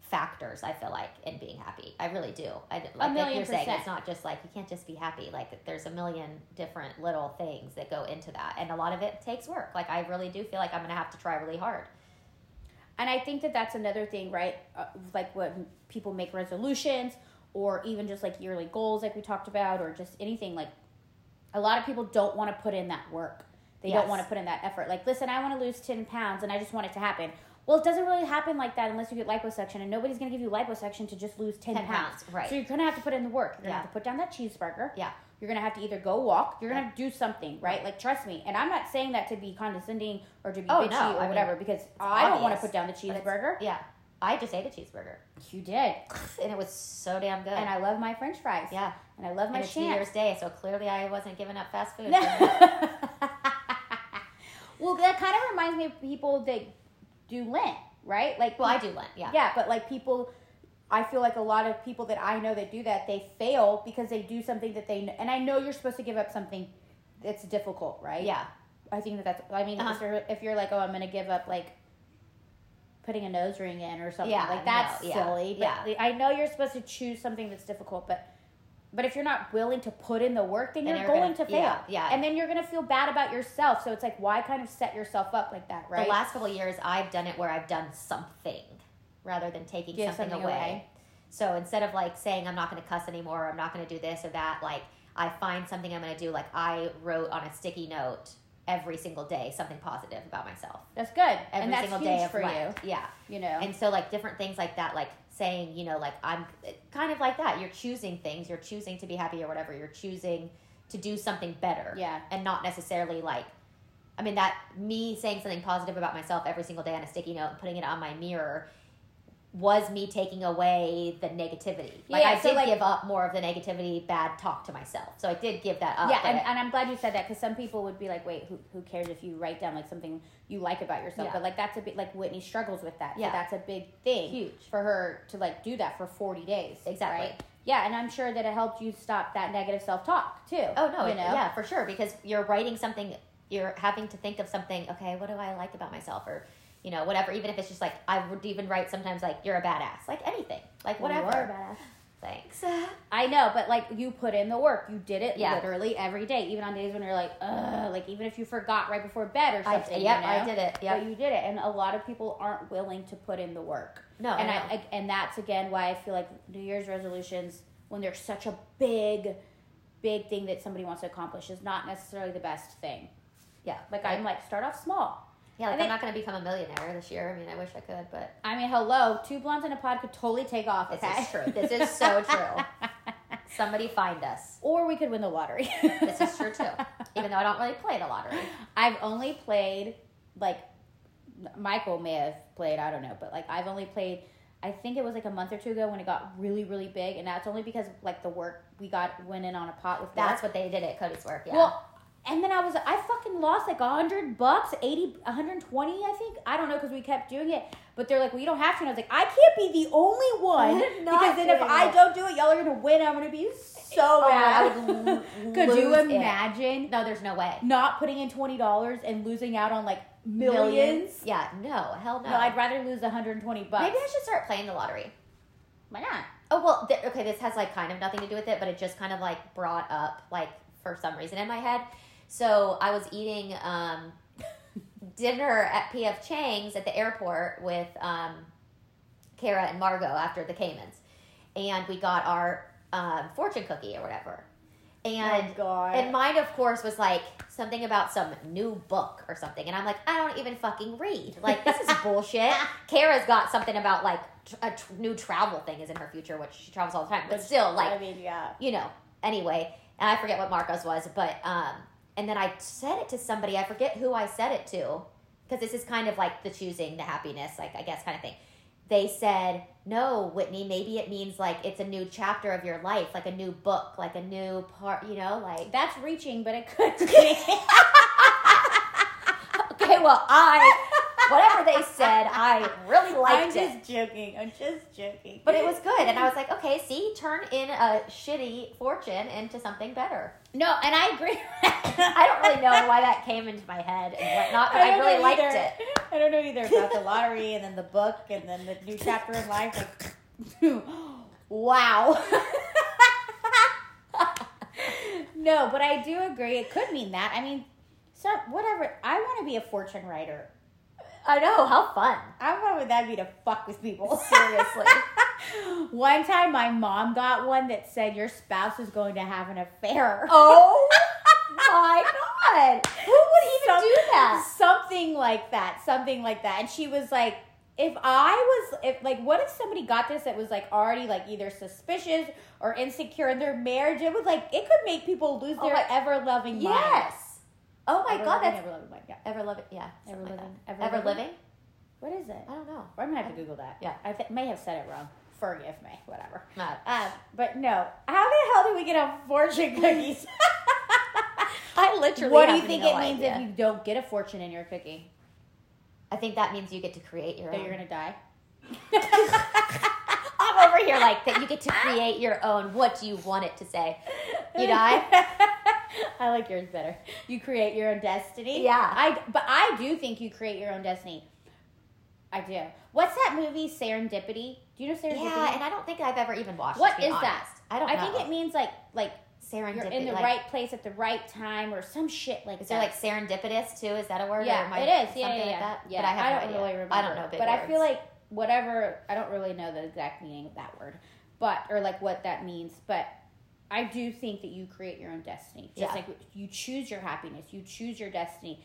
[SPEAKER 1] factors. I feel like in being happy. I really do. I like like
[SPEAKER 2] million
[SPEAKER 1] you're saying. It's not just like you can't just be happy. Like there's a million different little things that go into that, and a lot of it takes work. Like I really do feel like I'm gonna have to try really hard.
[SPEAKER 2] And I think that that's another thing, right? Uh, like when people make resolutions or even just like yearly goals, like we talked about, or just anything, like a lot of people don't want to put in that work. They
[SPEAKER 1] Yes.
[SPEAKER 2] don't want to put in that effort. Like, listen, I want to lose 10 pounds and I just want it to happen. Well, it doesn't really happen like that unless you get liposuction, and nobody's going to give you liposuction to just lose 10,
[SPEAKER 1] 10
[SPEAKER 2] pounds.
[SPEAKER 1] pounds, right.
[SPEAKER 2] So you're going to have to put in the work. You're going to
[SPEAKER 1] Yeah.
[SPEAKER 2] have to put down that cheeseburger.
[SPEAKER 1] Yeah.
[SPEAKER 2] You're going to have to either go walk, you're going to have to do something, right? Like, trust me. And I'm not saying that to be condescending or to be
[SPEAKER 1] Oh,
[SPEAKER 2] bitchy
[SPEAKER 1] no, I
[SPEAKER 2] or
[SPEAKER 1] mean,
[SPEAKER 2] whatever because I don't want to put down the cheeseburger.
[SPEAKER 1] Yeah, I just ate a cheeseburger,
[SPEAKER 2] You did.
[SPEAKER 1] and it was so damn good.
[SPEAKER 2] And I love my french fries.
[SPEAKER 1] yeah,
[SPEAKER 2] And I love my
[SPEAKER 1] and it's New. Year's Day, so clearly I wasn't giving up fast food.
[SPEAKER 2] well, that kind of reminds me of people that do Lent, right? Like,
[SPEAKER 1] well, I do Lent. Yeah.
[SPEAKER 2] yeah, but like people, I feel like a lot of people that I know that do that, they fail because they do something that they, and I know you're supposed to give up something that's difficult, right?
[SPEAKER 1] Yeah.
[SPEAKER 2] I think that that's, I mean,
[SPEAKER 1] Uh-huh.
[SPEAKER 2] if, you're, if you're like, oh, I'm going to give up like putting a nose ring in or something,
[SPEAKER 1] Yeah,
[SPEAKER 2] like that's
[SPEAKER 1] no, yeah,
[SPEAKER 2] silly. But
[SPEAKER 1] yeah.
[SPEAKER 2] I know you're supposed to choose something that's difficult, but But if you're not willing to put in the work, then
[SPEAKER 1] Then
[SPEAKER 2] you're,
[SPEAKER 1] you're
[SPEAKER 2] going
[SPEAKER 1] gonna-
[SPEAKER 2] to fail.
[SPEAKER 1] yeah, yeah.
[SPEAKER 2] And then you're going to feel bad about yourself. So it's like, why kind of set yourself up like that, right?
[SPEAKER 1] The last couple of years, I've done it where I've done something rather than taking
[SPEAKER 2] Give
[SPEAKER 1] something,
[SPEAKER 2] something
[SPEAKER 1] away.
[SPEAKER 2] away.
[SPEAKER 1] So instead of like saying I'm not going to cuss anymore, I'm not going to do this or that, like I find something I'm going to do. Like I wrote on a sticky note every single day something positive about myself.
[SPEAKER 2] That's good.
[SPEAKER 1] Every
[SPEAKER 2] and that's
[SPEAKER 1] single day of
[SPEAKER 2] for.
[SPEAKER 1] Yeah.
[SPEAKER 2] you. You know?
[SPEAKER 1] And so like different things like that, like saying, you know, like I'm kind of like that. You're choosing things. You're choosing to be happy or whatever. You're choosing to do something better.
[SPEAKER 2] Yeah.
[SPEAKER 1] And not necessarily like I mean that me saying something positive about myself every single day on a sticky note and putting it on my mirror was me taking away the negativity. Like
[SPEAKER 2] Yeah,
[SPEAKER 1] I
[SPEAKER 2] so,
[SPEAKER 1] did
[SPEAKER 2] like-
[SPEAKER 1] give up more of the negativity, bad talk to myself. So I did give that up.
[SPEAKER 2] yeah, and, and I'm glad you said that because some people would be like, wait, who, who cares if you write down like something you like about yourself?
[SPEAKER 1] Yeah.
[SPEAKER 2] But like that's a bit like Whitney struggles with that.
[SPEAKER 1] Yeah.
[SPEAKER 2] So that's a big thing.
[SPEAKER 1] Huge.
[SPEAKER 2] For her to like do that for 40 days.
[SPEAKER 1] Exactly.
[SPEAKER 2] right? Yeah, and I'm sure that it helped you stop that negative self talk too.
[SPEAKER 1] Oh no,
[SPEAKER 2] you
[SPEAKER 1] it-
[SPEAKER 2] know?
[SPEAKER 1] yeah, for sure. Because you're writing something, you're having to think of something. Okay, what do I like about myself, or you know, whatever. Even if it's just like I would even write sometimes like you're a badass, like anything, like
[SPEAKER 2] Well,
[SPEAKER 1] whatever.
[SPEAKER 2] You are a badass.
[SPEAKER 1] Thanks.
[SPEAKER 2] I know, but like you put in the work. You did it
[SPEAKER 1] Yeah.
[SPEAKER 2] literally every day, even on days when you're like, ugh, like even if you forgot right before bed or
[SPEAKER 1] I,
[SPEAKER 2] something.
[SPEAKER 1] yep,
[SPEAKER 2] you know?
[SPEAKER 1] I did it. Yeah,
[SPEAKER 2] you did it, and a lot of people aren't willing to put in the work.
[SPEAKER 1] No,
[SPEAKER 2] and
[SPEAKER 1] I
[SPEAKER 2] I. I and that's again why I feel like New Year's resolutions, when they're such a big, big thing that somebody wants to accomplish, is not necessarily the best thing.
[SPEAKER 1] yeah,
[SPEAKER 2] Like
[SPEAKER 1] right.
[SPEAKER 2] I'm like, start off small.
[SPEAKER 1] Yeah, like
[SPEAKER 2] I
[SPEAKER 1] I'm
[SPEAKER 2] think-
[SPEAKER 1] not going to become a millionaire this year. I mean, I wish I could, but
[SPEAKER 2] I mean, hello, two blondes in a pod could totally take off.
[SPEAKER 1] this is true. This is so true. Somebody find us.
[SPEAKER 2] or we could win the lottery.
[SPEAKER 1] This is true too. Even though I don't really play the lottery.
[SPEAKER 2] I've only played like Michael may have played, I don't know, but like I've only played I think it was like a month or two ago when it got really, really big, and that's only because like the work we got went in on a pot with
[SPEAKER 1] That's
[SPEAKER 2] work.
[SPEAKER 1] what they did at Cody's work. Yeah.
[SPEAKER 2] Well, and then I was I fucking lost like a hundred bucks, 80, 120, I think. I don't know because we kept doing it, but they're like, well, you don't have to. And I was like, I can't be the only one because then if
[SPEAKER 1] doing
[SPEAKER 2] I don't do it, y'all are gonna win. I'm gonna be so
[SPEAKER 1] Oh,
[SPEAKER 2] mad.
[SPEAKER 1] I would l-
[SPEAKER 2] Could you
[SPEAKER 1] lose it.
[SPEAKER 2] imagine
[SPEAKER 1] no, there's no way.
[SPEAKER 2] not putting in twenty dollars and losing out on like millions?
[SPEAKER 1] Yeah, no, hell no.
[SPEAKER 2] No, I'd rather lose 120 bucks.
[SPEAKER 1] Maybe I should start playing the lottery.
[SPEAKER 2] Why not?
[SPEAKER 1] Oh well, th- okay. This has like kind of nothing to do with it, but it just kind of like brought up like for some reason in my head. So I was eating um, dinner at PF Chang's at the airport with um, Kara and Margot after the Caymans, and we got our um, fortune cookie or whatever. And
[SPEAKER 2] oh god.
[SPEAKER 1] and mine, of course, was like something about some new book or something. And I'm like, I don't even fucking read. Like, this is bullshit. Kara's got something about like a new travel thing is in her future, which she travels all the time. But still, like,
[SPEAKER 2] I mean, yeah.
[SPEAKER 1] you know, anyway. And I forget what Margot's was, but, um, and then I said it to somebody. I forget who I said it to because this is kind of like the choosing the happiness, like, I guess, kind of thing. They said, no, Whitney, maybe it means like it's a new chapter of your life, like a new book, like a new part, you know, like.
[SPEAKER 2] That's reaching, but it could be.
[SPEAKER 1] Okay, well, I whatever they said, I really liked it.
[SPEAKER 2] I'm just
[SPEAKER 1] it.
[SPEAKER 2] joking. I'm just joking.
[SPEAKER 1] But it was good, and I was like, okay, see, turn in a shitty fortune into something better.
[SPEAKER 2] no, and I agree.
[SPEAKER 1] I don't really know why that came into my head and whatnot, but I,
[SPEAKER 2] don't
[SPEAKER 1] really liked
[SPEAKER 2] either.
[SPEAKER 1] it.
[SPEAKER 2] I don't know either about the lottery and then the book and then the new chapter in life. Like, wow. no, but I do agree. It could mean that. I mean, so whatever. I want to be a fortune writer.
[SPEAKER 1] I know how fun.
[SPEAKER 2] How fun would that be to fuck with people?
[SPEAKER 1] Seriously.
[SPEAKER 2] one time, my mom got one that said your spouse is going to have an affair.
[SPEAKER 1] Oh my god! Who would even
[SPEAKER 2] Some-
[SPEAKER 1] do that?
[SPEAKER 2] Something like that. Something like that. And she was like, if I was, if like, what if somebody got this that was like already like either suspicious or insecure in their marriage? It would like, it could make people lose
[SPEAKER 1] Oh
[SPEAKER 2] their ever loving mind.
[SPEAKER 1] Oh my
[SPEAKER 2] Ever
[SPEAKER 1] god,
[SPEAKER 2] loving,
[SPEAKER 1] that's
[SPEAKER 2] ever loving. Yeah.
[SPEAKER 1] ever living. Yeah,
[SPEAKER 2] Ever
[SPEAKER 1] like
[SPEAKER 2] living. Ever,
[SPEAKER 1] Ever
[SPEAKER 2] living.
[SPEAKER 1] living?
[SPEAKER 2] What is it?
[SPEAKER 1] I don't know.
[SPEAKER 2] I'm gonna have to Google that.
[SPEAKER 1] Yeah.
[SPEAKER 2] I th- may have said it wrong. Forgive me. Whatever. Um, but no. How the hell do we get a fortune cookies?
[SPEAKER 1] I literally.
[SPEAKER 2] what do you think
[SPEAKER 1] no
[SPEAKER 2] it means if you don't get a fortune in your cookie?
[SPEAKER 1] I think that means you get to create your
[SPEAKER 2] That
[SPEAKER 1] own.
[SPEAKER 2] you're gonna die.
[SPEAKER 1] I'm over here like that. You get to create your own. What do you want it to say? You die.
[SPEAKER 2] I like yours better. You create your own destiny.
[SPEAKER 1] Yeah.
[SPEAKER 2] I but I do think you create your own destiny. I do. What's that movie Serendipity? Do you know Serendipity?
[SPEAKER 1] Yeah, and I don't think I've ever even watched.
[SPEAKER 2] What is
[SPEAKER 1] it, to be
[SPEAKER 2] is that?
[SPEAKER 1] I don't
[SPEAKER 2] I
[SPEAKER 1] know.
[SPEAKER 2] think it means like like
[SPEAKER 1] serendipity.
[SPEAKER 2] you're in the
[SPEAKER 1] like,
[SPEAKER 2] right place at the right time or some shit like
[SPEAKER 1] Is
[SPEAKER 2] that.
[SPEAKER 1] there like serendipitous too? Is that a word?
[SPEAKER 2] yeah,
[SPEAKER 1] Or I-
[SPEAKER 2] it is. Yeah,
[SPEAKER 1] something
[SPEAKER 2] yeah,
[SPEAKER 1] like
[SPEAKER 2] yeah.
[SPEAKER 1] that?
[SPEAKER 2] yeah.
[SPEAKER 1] But I, have no
[SPEAKER 2] don't
[SPEAKER 1] idea.
[SPEAKER 2] really remember.
[SPEAKER 1] I don't know
[SPEAKER 2] but I feel like whatever. I don't really know the exact meaning of that word, but or like what that means. But I do think that you create your own destiny. Just
[SPEAKER 1] Yeah.
[SPEAKER 2] like you choose your happiness, you choose your destiny.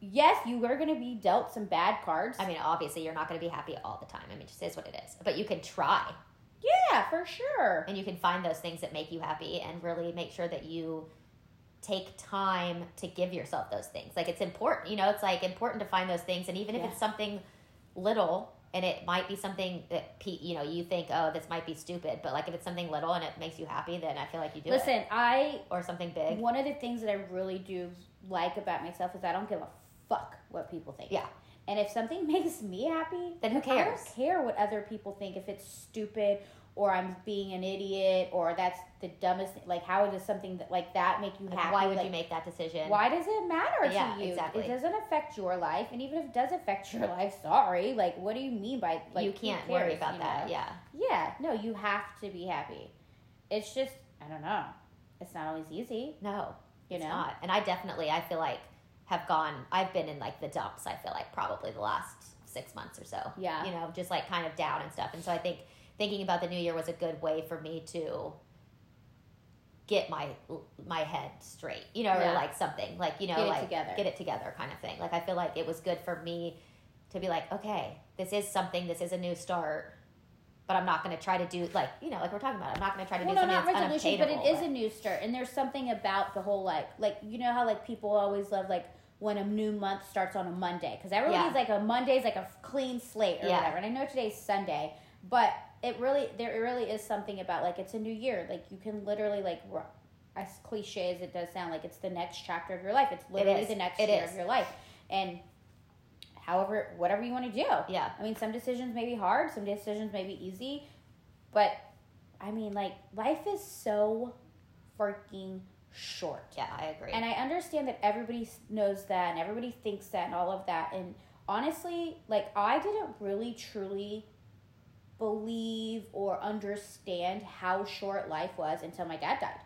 [SPEAKER 2] Yes, you are going to be dealt some bad cards.
[SPEAKER 1] I mean, obviously, you're not going to be happy all the time. I mean, it just is what it is. But you can try,
[SPEAKER 2] yeah, for sure.
[SPEAKER 1] and you can find those things that make you happy, and really make sure that you take time to give yourself those things. Like it's important, you know. It's like important to find those things, and even if
[SPEAKER 2] Yeah.
[SPEAKER 1] it's something little, and it might be something that you know you think, oh, this might be stupid, but like if it's something little and it makes you happy, then I feel like you do it.
[SPEAKER 2] Listen, I
[SPEAKER 1] Or something big.
[SPEAKER 2] one of the things that I really do like about myself is I don't give a fuck what people think.
[SPEAKER 1] Yeah.
[SPEAKER 2] And if something makes me happy,
[SPEAKER 1] Then who cares?
[SPEAKER 2] I don't care what other people think. If it's stupid or I'm being an idiot or that's the dumbest. thing. Like, how does something that, like that make you
[SPEAKER 1] Like,
[SPEAKER 2] happy?
[SPEAKER 1] why would
[SPEAKER 2] Like,
[SPEAKER 1] you make that decision?
[SPEAKER 2] Why does it matter
[SPEAKER 1] Yeah,
[SPEAKER 2] to you?
[SPEAKER 1] exactly.
[SPEAKER 2] It doesn't affect your life, and even if it does affect your life, sorry. Like, what do you mean by like
[SPEAKER 1] you can't worry about
[SPEAKER 2] you
[SPEAKER 1] that.
[SPEAKER 2] know?
[SPEAKER 1] Yeah.
[SPEAKER 2] Yeah, no, you have to be happy. It's just I don't know. It's not always easy,
[SPEAKER 1] No.
[SPEAKER 2] you
[SPEAKER 1] it's
[SPEAKER 2] know.
[SPEAKER 1] not. And I definitely, I feel like, have gone. I've been in like the dumps. I feel like probably the last six months or so.
[SPEAKER 2] Yeah.
[SPEAKER 1] You know, just like kind of down and stuff. And so I think thinking about the new year was a good way for me to get my my head straight. You know,
[SPEAKER 2] Yeah.
[SPEAKER 1] or like something like you know,
[SPEAKER 2] Get
[SPEAKER 1] like
[SPEAKER 2] together.
[SPEAKER 1] get it together kind of thing. Like I feel like it was good for me to be like, okay, this is something. This is a new start. But I'm not going to try to do like you know like we're talking about. I'm not going to try to
[SPEAKER 2] Well,
[SPEAKER 1] do
[SPEAKER 2] no,
[SPEAKER 1] something
[SPEAKER 2] not resolution, but it is a new start, and there's something about the whole like, like you know how like people always love like when a new month starts on a Monday because everybody's
[SPEAKER 1] Yeah.
[SPEAKER 2] like a Monday's like a clean slate or
[SPEAKER 1] Yeah.
[SPEAKER 2] whatever. And I know today's Sunday, but it really there really is something about like it's a new year. Like you can literally like as cliche as it does sound, like it's the next chapter of your life. It's literally
[SPEAKER 1] is.
[SPEAKER 2] the next
[SPEAKER 1] It
[SPEAKER 2] year
[SPEAKER 1] is.
[SPEAKER 2] of your life, and however whatever you want to do.
[SPEAKER 1] Yeah.
[SPEAKER 2] I mean, some decisions may be hard, some decisions may be easy, but I mean, like, life is so freaking short.
[SPEAKER 1] Yeah, I agree.
[SPEAKER 2] And I understand that everybody knows that and everybody thinks that and all of that. And honestly, like, I didn't really truly believe or understand how short life was until my dad died.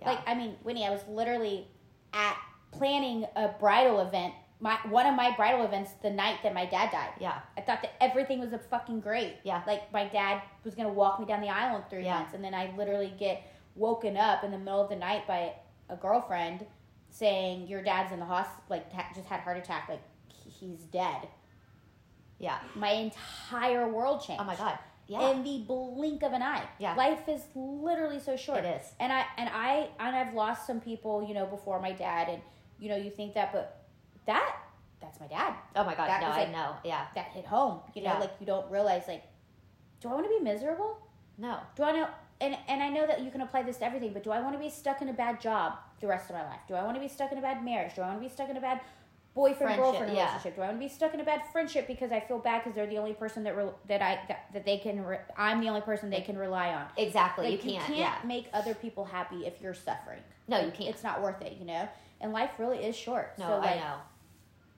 [SPEAKER 1] yeah.
[SPEAKER 2] Like, I mean, Whitney, I was literally at planning a bridal event, my one of my bridal events the night that my dad died.
[SPEAKER 1] yeah.
[SPEAKER 2] I thought that everything was a fucking great.
[SPEAKER 1] Yeah.
[SPEAKER 2] Like my dad was gonna walk me down the aisle in three
[SPEAKER 1] Yeah.
[SPEAKER 2] months, and then I literally get woken up in the middle of the night by a girlfriend saying your dad's in the hospital, like ha- just had a heart attack, like he's dead.
[SPEAKER 1] Yeah.
[SPEAKER 2] My entire world changed.
[SPEAKER 1] Oh my god. Yeah.
[SPEAKER 2] In the blink of an eye.
[SPEAKER 1] Yeah.
[SPEAKER 2] Life is literally so short.
[SPEAKER 1] it is.
[SPEAKER 2] And I and I and I've lost some people, you know, before my dad, and you know, you think that, but that that's my dad.
[SPEAKER 1] Oh my god.
[SPEAKER 2] That
[SPEAKER 1] No,
[SPEAKER 2] was
[SPEAKER 1] I know. Yeah.
[SPEAKER 2] That hit home. You know,
[SPEAKER 1] Yeah.
[SPEAKER 2] like you don't realize, like, do I want to be miserable?
[SPEAKER 1] No.
[SPEAKER 2] Do I know? And and I know that you can apply this to everything, but do I want to be stuck in a bad job the rest of my life? Do I want to be stuck in a bad marriage? Do I want to be stuck in a bad boyfriend girlfriend
[SPEAKER 1] yeah.
[SPEAKER 2] relationship? Do I want to be stuck in a bad friendship because I feel bad because they're the only person that re- that I that, that they can re- I'm the only person they can rely on.
[SPEAKER 1] Exactly.
[SPEAKER 2] Like
[SPEAKER 1] you can't.
[SPEAKER 2] can't
[SPEAKER 1] yeah.
[SPEAKER 2] make other people happy if you're suffering.
[SPEAKER 1] No, you can't.
[SPEAKER 2] It's not worth it, you know. And life really is short.
[SPEAKER 1] No,
[SPEAKER 2] so like,
[SPEAKER 1] I know.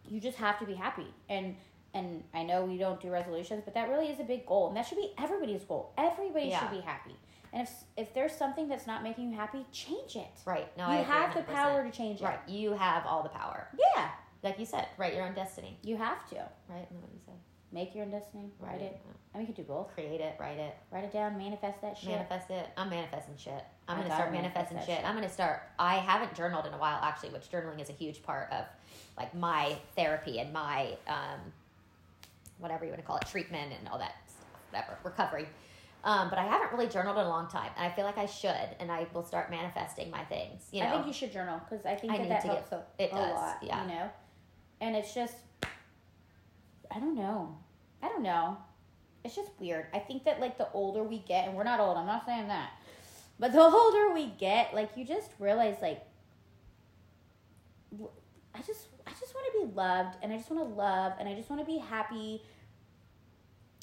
[SPEAKER 2] you just have to be happy and and i know we don't do resolutions but that really is a big goal and that should be everybody's goal everybody
[SPEAKER 1] Yeah.
[SPEAKER 2] should be happy and if if there's something that's not making you happy change it
[SPEAKER 1] Right. No,
[SPEAKER 2] you
[SPEAKER 1] I
[SPEAKER 2] have the
[SPEAKER 1] 100%.
[SPEAKER 2] power to change it
[SPEAKER 1] Right. You have all the power.
[SPEAKER 2] yeah
[SPEAKER 1] Like you said, write your own destiny.
[SPEAKER 2] you have to
[SPEAKER 1] Right? What you said?
[SPEAKER 2] make your own destiny write it i mean you could do both
[SPEAKER 1] Create it. Write it.
[SPEAKER 2] write it down manifest that shit
[SPEAKER 1] Manifest it. I'm manifesting shit. I'm
[SPEAKER 2] I
[SPEAKER 1] gonna start manifesting
[SPEAKER 2] that
[SPEAKER 1] shit.
[SPEAKER 2] shit.
[SPEAKER 1] I'm gonna start. I haven't journaled in a while, actually, which journaling is a huge part of, like my therapy and my um, whatever you want to call it, treatment and all that stuff, whatever recovery. Um, but I haven't really journaled in a long time, and I feel like I should, and I will start manifesting my things. You know,
[SPEAKER 2] i think you should journal because i think
[SPEAKER 1] I
[SPEAKER 2] that
[SPEAKER 1] need
[SPEAKER 2] that
[SPEAKER 1] to
[SPEAKER 2] helps a,
[SPEAKER 1] it
[SPEAKER 2] a
[SPEAKER 1] does,
[SPEAKER 2] lot
[SPEAKER 1] yeah.
[SPEAKER 2] you know and it's just i don't know. I don't know. It's just weird. I think that like the older we get and we're not old i'm not saying that but the older we get like you just realize like i just i just want to be loved and i just want to love and i just want to be happy